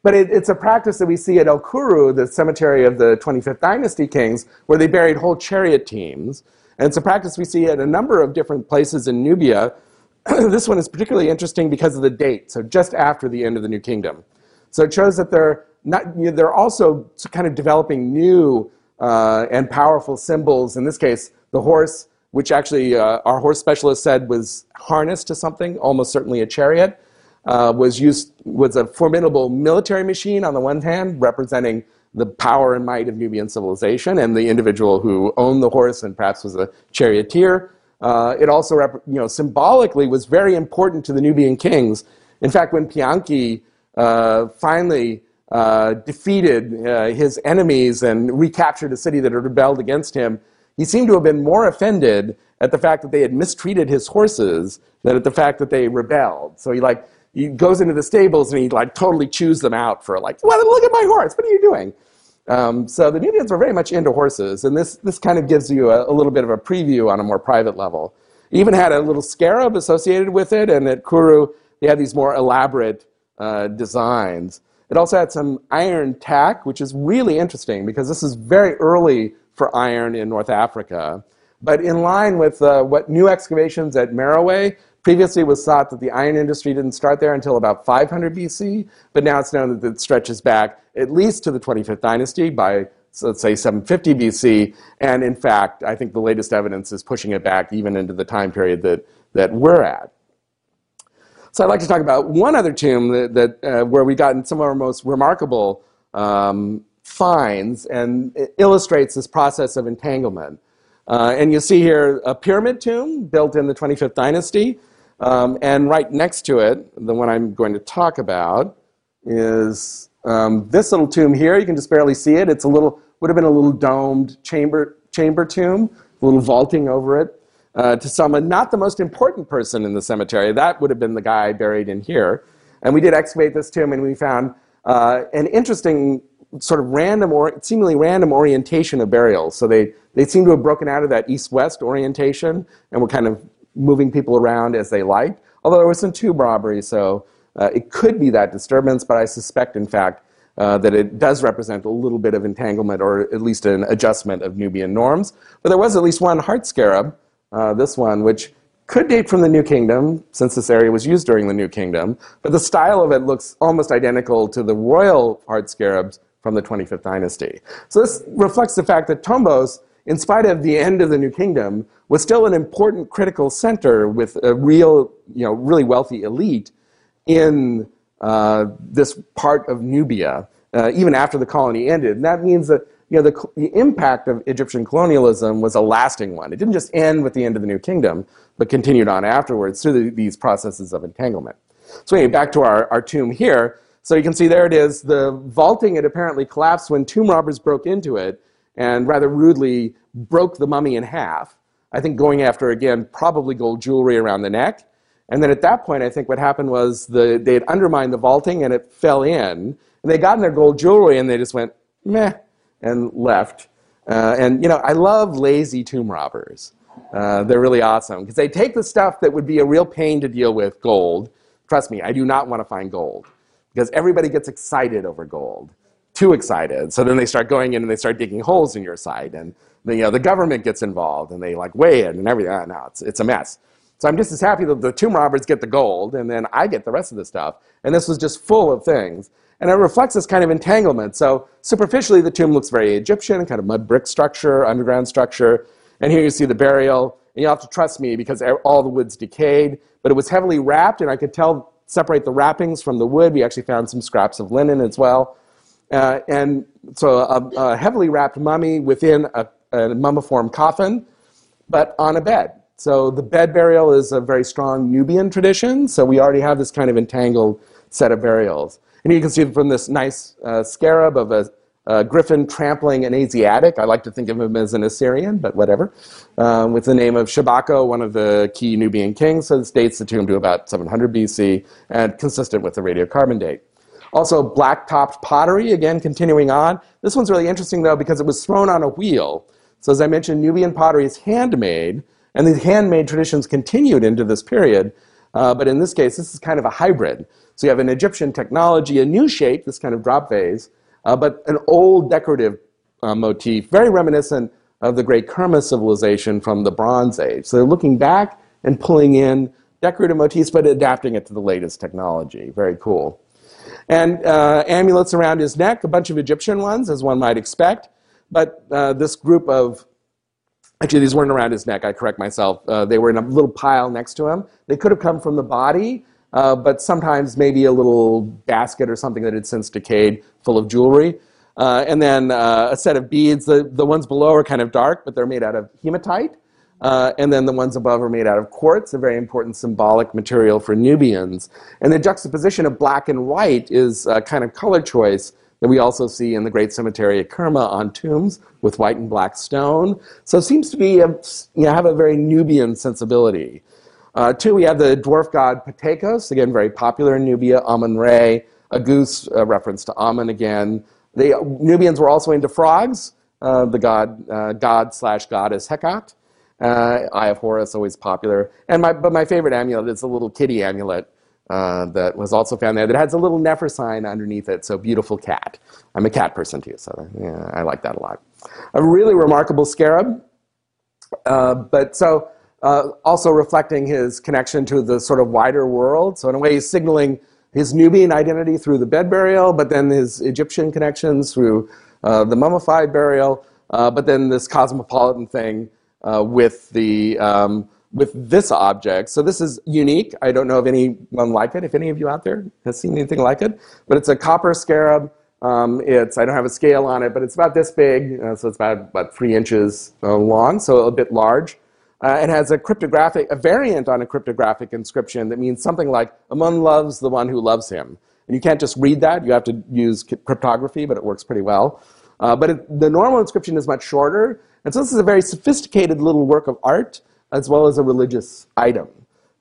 But it, it's a practice that we see at El Kurru, the cemetery of the 25th dynasty kings, where they buried whole chariot teams. And it's a practice we see at a number of different places in Nubia. [clears throat] this one is particularly interesting because of the date, so just after the end of the New Kingdom. So it shows that they're, not, you know, they're also kind of developing new uh, and powerful symbols. In this case, the horse, which actually uh, our horse specialist said was harnessed to something, almost certainly a chariot, uh, was, used, was a formidable military machine on the one hand, representing the power and might of Nubian civilization and the individual who owned the horse and perhaps was a charioteer. Uh, it also, you know, symbolically was very important to the Nubian kings. In fact, when Pianki uh, finally uh, defeated uh, his enemies and recaptured a city that had rebelled against him, he seemed to have been more offended at the fact that they had mistreated his horses than at the fact that they rebelled. So he like he goes into the stables and he like totally chews them out for like, well, look at my horse. What are you doing? Um, so the Nubians were very much into horses, and this this kind of gives you a, a, little bit of a preview on a more private level. It even had a little scarab associated with it, and at Kurru they had these more elaborate uh, designs. It also had some iron tack, which is really interesting because this is very early for iron in North Africa. But in line with uh, what new excavations at Meroe Previously, it was thought that the iron industry didn't start there until about 500 BC, but now it's known that it stretches back at least to the 25th dynasty by, let's say, 750 BC. And in fact, I think the latest evidence is pushing it back even into the time period that, that we're at. So I'd like to talk about one other tomb that, that uh, where we got some of our most remarkable um, finds and illustrates this process of entanglement. Uh, and you see here a pyramid tomb built in the 25th dynasty. Um, and right next to it, the one I'm going to talk about, is um, this little tomb here. You can just barely see it. It's a little, would have been a little domed chamber, chamber tomb, a little vaulting over it. Uh, to someone, not the most important person in the cemetery. That would have been the guy buried in here. And we did excavate this tomb and we found uh, an interesting sort of random or seemingly random orientation of burials. So they, they seem to have broken out of that east-west orientation and were kind of moving people around as they liked. Although there was some tomb robbery, so uh, it could be that disturbance, but I suspect, in fact, uh, that it does represent a little bit of entanglement or at least an adjustment of Nubian norms. But there was at least one heart scarab, uh, this one, which could date from the New Kingdom, since this area was used during the New Kingdom, but the style of it looks almost identical to the royal heart scarabs from the 25th dynasty. So this reflects the fact that Tombos in spite of the end of the New Kingdom, was still an important critical center with a real, you know, really wealthy elite in uh, this part of Nubia, uh, even after the colony ended. And that means that you know, the, the impact of Egyptian colonialism was a lasting one. It didn't just end with the end of the New Kingdom, but continued on afterwards through the, these processes of entanglement. So anyway, back to our, our tomb here. So you can see there it is. The vaulting had apparently collapsed when tomb robbers broke into it and rather rudely broke the mummy in half. I think going after, again, probably gold jewelry around the neck. And then at that point, I think what happened was the, they had undermined the vaulting and it fell in. And they got in their gold jewelry and they just went, meh, and left. Uh, and, you know, I love lazy tomb robbers. Uh, they're really awesome because they take the stuff that would be a real pain to deal with, gold. Trust me, I do not want to find gold because everybody gets excited over gold, too excited. So then they start going in and they start digging holes in your site, and the, you know the government gets involved and they like weigh it and everything. No, it's it's a mess. So I'm just as happy that the tomb robbers get the gold and then I get the rest of the stuff. And this was just full of things. And it reflects this kind of entanglement. So superficially, the tomb looks very Egyptian, kind of mud brick structure, underground structure. And here you see the burial. And you have to trust me because all the wood's decayed. But it was heavily wrapped, and I could tell, separate the wrappings from the wood. We actually found some scraps of linen as well. Uh, and so a, a, heavily wrapped mummy within a, a mummiform coffin, but on a bed. So the bed burial is a very strong Nubian tradition. So we already have this kind of entangled set of burials. And you can see from this nice uh, scarab of a, a, griffin trampling an Asiatic. I like to think of him as an Assyrian, but whatever. Um, with the name of Shabako, one of the key Nubian kings. So this dates the tomb to about 700 BC and consistent with the radiocarbon date. Also, black topped pottery, again, continuing on. This one's really interesting, though, because it was thrown on a wheel. So, as I mentioned, Nubian pottery is handmade. And the handmade traditions continued into this period. Uh, but in this case, this is kind of a hybrid. So you have an Egyptian technology, a new shape, this kind of drop vase, uh, but an old decorative uh, motif, very reminiscent of the great Kerma civilization from the Bronze Age. So they're looking back and pulling in decorative motifs, but adapting it to the latest technology. Very cool. And uh, amulets around his neck, a bunch of Egyptian ones, as one might expect. But uh, this group of Actually, these weren't around his neck. I correct myself. Uh, they were in a little pile next to him. They could have come from the body, uh, but sometimes maybe a little basket or something that had since decayed full of jewelry. Uh, and then uh, a set of beads. The, the ones below are kind of dark, but they're made out of hematite. Uh, and then the ones above are made out of quartz, a very important symbolic material for Nubians. And the juxtaposition of black and white is a kind of color choice that we also see in the great cemetery at Kerma on tombs with white and black stone. So it seems to be a, you know, have a very Nubian sensibility. Uh, two, we have the dwarf god Pataikos, again very popular in Nubia, Amun Re, a goose uh, reference to Amun again. The Nubians were also into frogs. Uh, the god uh, god slash goddess Heqet. Uh, Eye of Horus, always popular. And my, but my favorite amulet is a little kitty amulet uh, that was also found there that has a little Nefer sign underneath it. So beautiful cat. I'm a cat person too, so yeah, I like that a lot. A really remarkable scarab. Uh, but so uh, also reflecting his connection to the sort of wider world. So in a way, he's signaling his Nubian identity through the bed burial, but then his Egyptian connections through uh, the mummified burial, uh, but then this cosmopolitan thing uh, with the um, with this object. So this is unique. I don't know of anyone like it. If any of you out there has seen anything like it, but it's a copper scarab. Um, it's I don't have a scale on it, but it's about this big. Uh, so it's about about three inches uh, long, so a bit large. Uh, it has a cryptographic, a variant on a cryptographic inscription that means something like "Amun loves the one who loves him." And you can't just read that; you have to use cryptography, but it works pretty well. Uh, but it, the normal inscription is much shorter, and so this is a very sophisticated little work of art as well as a religious item.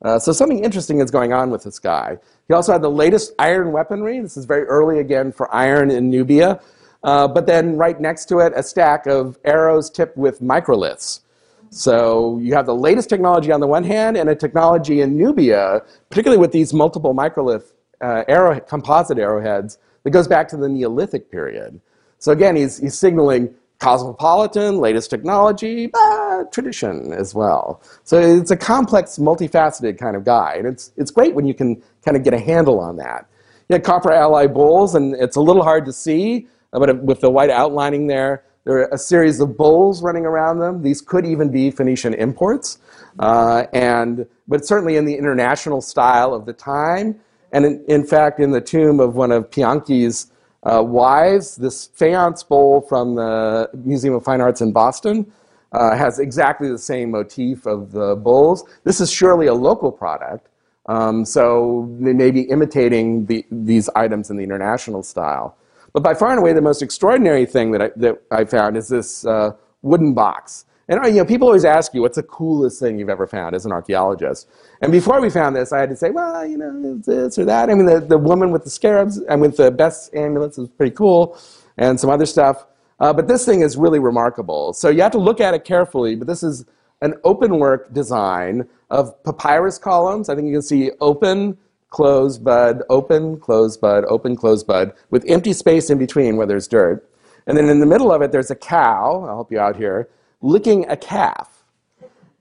Uh, so something interesting is going on with this guy. He also had the latest iron weaponry. This is very early again for iron in Nubia. Uh, but then right next to it, a stack of arrows tipped with microliths. So you have the latest technology on the one hand, and a technology in Nubia, particularly with these multiple microlith uh, arrow, composite arrowheads, that goes back to the Neolithic period. So again, he's, he's signaling cosmopolitan, latest technology, but tradition as well. So it's a complex, multifaceted kind of guy. And it's, it's great when you can kind of get a handle on that. You had copper alloy bowls, and it's a little hard to see, uh, but uh, with the white outlining there, there are a series of bowls running around them. These could even be Phoenician imports. Uh, and, but certainly in the international style of the time. And in, in fact, in the tomb of one of Pianki's uh. This faience bowl from the Museum of Fine Arts in Boston uh, has exactly the same motif of the bowls. This is surely a local product, um, so they may be imitating the, these items in the international style. But by far and away, the most extraordinary thing that I, that I found is this uh, wooden box. And you know, people always ask you, what's the coolest thing you've ever found as an archaeologist? And before we found this, I had to say, well, you know, this or that. I mean, the, the woman with the scarabs and with the Bes amulets is pretty cool, and some other stuff. Uh, but this thing is really remarkable. So you have to look at it carefully, but this is an open work design of papyrus columns. I think you can see open, close bud, open, close bud, open, close bud, with empty space in between where there's dirt. And then in the middle of it, there's a cow, I'll help you out here, licking a calf.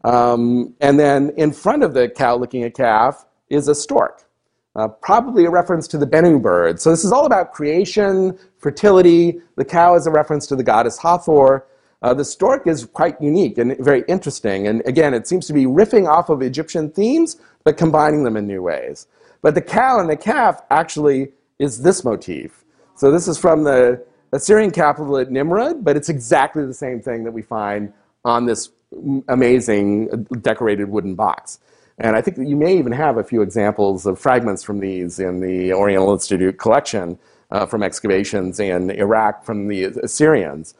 Um, and then in front of the cow licking a calf is a stork, uh, probably a reference to the Bennu bird. So this is all about creation, fertility. The cow is a reference to the goddess Hathor. Uh, the stork is quite unique and very interesting. And again, it seems to be riffing off of Egyptian themes, but combining them in new ways. But the cow and the calf actually is this motif. So this is from the Assyrian capital at Nimrud, but it's exactly the same thing that we find on this amazing decorated wooden box. And I think that you may even have a few examples of fragments from these in the Oriental Institute collection uh, from excavations in Iraq from the Assyrians.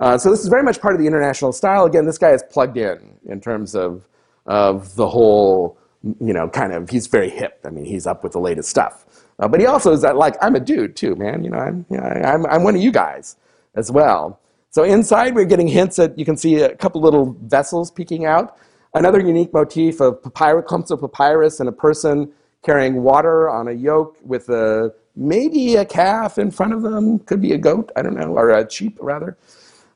Uh, so this is very much part of the international style. Again, this guy is plugged in in terms of, of the whole, you know, kind of, he's very hip. I mean, he's up with the latest stuff. Uh, but he also is that like I'm a dude too, man. You know, I'm, you know, I'm I'm one of you guys as well. So inside we're getting hints that you can see a couple little vessels peeking out. Another unique motif of papyrus, clumps of papyrus and a person carrying water on a yoke with a maybe a calf in front of them, could be a goat, I don't know, or a sheep rather.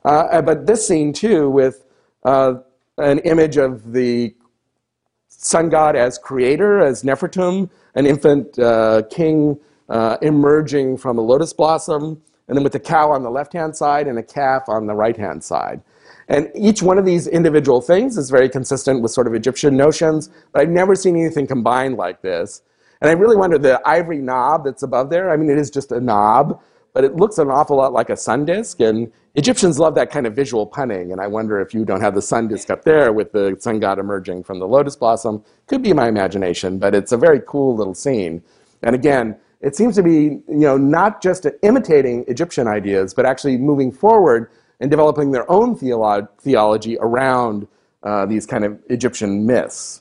Uh, but this scene too with uh, an image of the sun god as creator, as Nefertum, an infant uh, king uh, emerging from a lotus blossom, and then with the cow on the left hand side and a calf on the right hand side. And each one of these individual things is very consistent with sort of Egyptian notions, but I've never seen anything combined like this. And I really wonder the ivory knob that's above there, I mean, it is just a knob, but it looks an awful lot like a sun disk. And Egyptians love that kind of visual punning. And I wonder if you don't have the sun disk up there with the sun god emerging from the lotus blossom. Could be my imagination, but it's a very cool little scene. And again, it seems to be you know, not just imitating Egyptian ideas, but actually moving forward and developing their own theolo- theology around uh, these kind of Egyptian myths.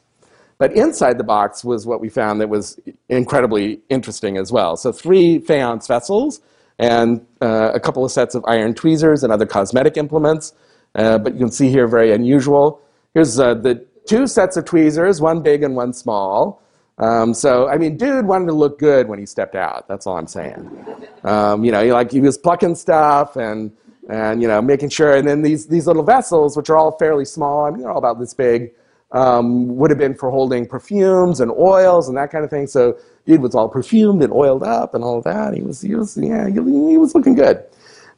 But inside the box was what we found that was incredibly interesting as well. So, three faience vessels and uh, a couple of sets of iron tweezers and other cosmetic implements. Uh, but you can see here, very unusual. Here's uh, the two sets of tweezers, one big and one small. Um, so, I mean, dude wanted to look good when he stepped out. That's all I'm saying. Um, you know, he, like he was plucking stuff and and you know making sure. And then these these little vessels, which are all fairly small, I mean, they're all about this big, um, would have been for holding perfumes and oils and that kind of thing. So dude was all perfumed and oiled up and all that. He was, he was, yeah, he, he was looking good.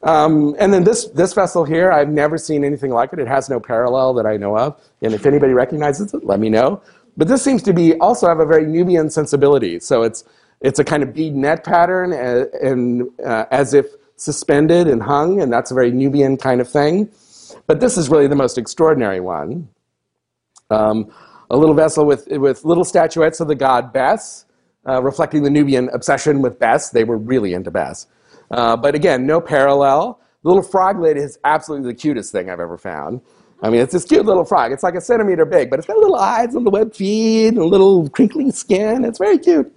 Um, and then this, this vessel here, I've never seen anything like it. It has no parallel that I know of. And if anybody recognizes it, let me know. But this seems to be also have a very Nubian sensibility. So it's, it's a kind of bead net pattern and, uh, and uh, as if suspended and hung, and that's a very Nubian kind of thing. But this is really the most extraordinary one. Um, a little vessel with, with little statuettes of the god Bes, uh, reflecting the Nubian obsession with Bes. They were really into Bes. Uh, but again, no parallel. The little frog lid is absolutely the cutest thing I've ever found. I mean, it's this cute little frog. It's like a centimeter big, but it's got little eyes and the web feet and a little crinkly skin. It's very cute.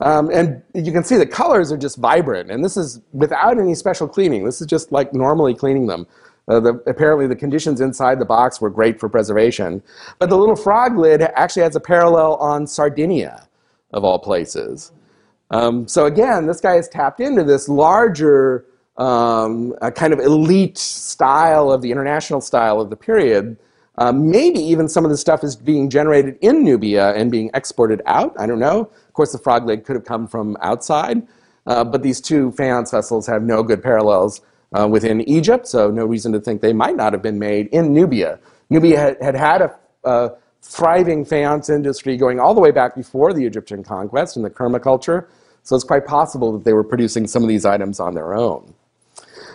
Um, and you can see the colors are just vibrant. And this is without any special cleaning. This is just like normally cleaning them. Uh, the, apparently, the conditions inside the box were great for preservation. But the little frog lid actually has a parallel on Sardinia of all places. Um, so again, this guy has tapped into this larger um, kind of elite style of the international style of the period. Um, maybe even some of the stuff is being generated in Nubia and being exported out. I don't know. Of course, the frog leg could have come from outside, uh, but these two faience vessels have no good parallels uh, within Egypt, so no reason to think they might not have been made in Nubia. Nubia had had, had a, a thriving faience industry going all the way back before the Egyptian conquest and the Kerma culture. So it's quite possible that they were producing some of these items on their own.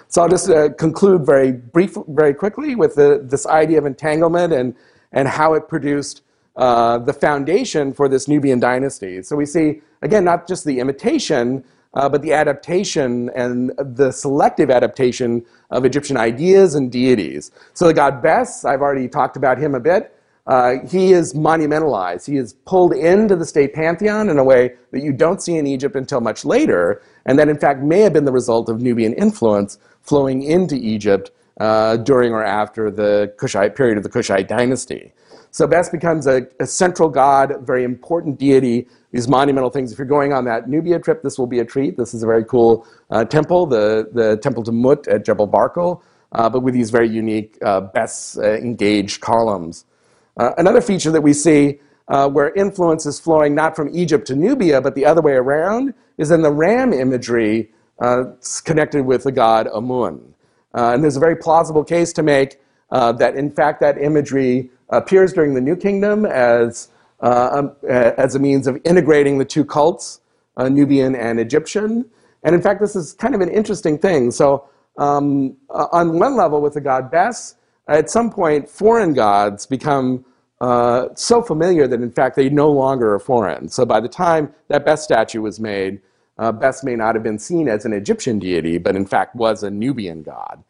So I'll just uh, conclude very brief, very quickly with the, this idea of entanglement and, and how it produced uh, the foundation for this Nubian dynasty. So we see, again, not just the imitation, uh, but the adaptation and the selective adaptation of Egyptian ideas and deities. So the god Bes, I've already talked about him a bit. Uh, he is monumentalized. He is pulled into the state pantheon in a way that you don't see in Egypt until much later, and that in fact may have been the result of Nubian influence flowing into Egypt uh, during or after the Kushite period of the Kushite dynasty. So Bes becomes a, a central god, a very important deity, these monumental things. If you're going on that Nubia trip, this will be a treat. This is a very cool uh, temple, the, the Temple to Mut at Jebel Barkal, uh, but with these very unique uh, Bes uh, engaged columns. Uh, another feature that we see uh, where influence is flowing not from Egypt to Nubia, but the other way around, is in the ram imagery uh, connected with the god Amun. Uh, and there's a very plausible case to make uh, that, in fact, that imagery appears during the New Kingdom as, um, as a means of integrating the two cults, Nubian and Egyptian. And in fact, this is kind of an interesting thing. So, um, on one level, with the god Bes, at some point, foreign gods become uh, so familiar that in fact they no longer are foreign. So by the time that Bes statue was made, uh, Bes may not have been seen as an Egyptian deity, but in fact was a Nubian god.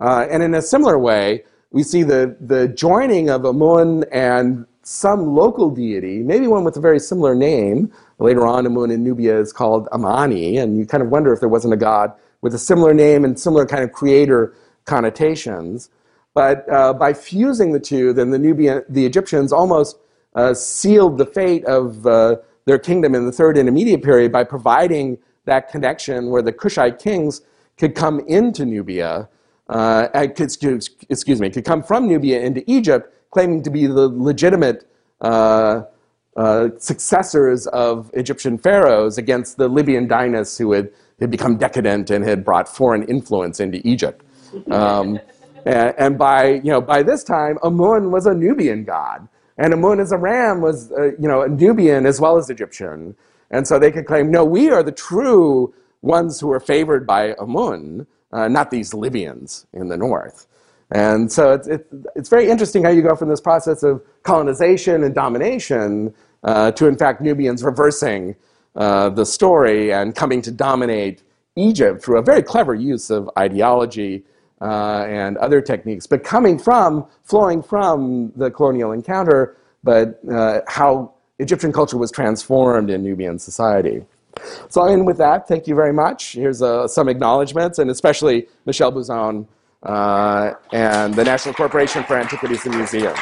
Uh, and in a similar way, we see the, the joining of Amun and some local deity, maybe one with a very similar name. Later on, Amun in Nubia is called Amani, and you kind of wonder if there wasn't a god with a similar name and similar kind of creator connotations. But uh, by fusing the two, then the Nubian, the Egyptians almost uh, sealed the fate of uh, their kingdom in the third intermediate period by providing that connection where the Kushite kings could come into Nubia, uh, excuse, excuse, me, could come from Nubia into Egypt, claiming to be the legitimate uh, uh, successors of Egyptian pharaohs against the Libyan dynasts who had, had become decadent and had brought foreign influence into Egypt. Um, and, and, by, you know, by this time, Amun was a Nubian god. And Amun as a ram was, uh, you know, Nubian as well as Egyptian. And so they could claim, no, we are the true ones who are favored by Amun, uh, not these Libyans in the north. And so it's, it's, it's, very interesting how you go from this process of colonization and domination uh, to, in fact, Nubians reversing uh, the story and coming to dominate Egypt through a very clever use of ideology uh, and other techniques, but coming from, flowing from the colonial encounter, but uh, how Egyptian culture was transformed in Nubian society. So I'll end with that. Thank you very much. Here's uh, some acknowledgments, and especially Michel Buzon uh, and the National Corporation for Antiquities and Museums.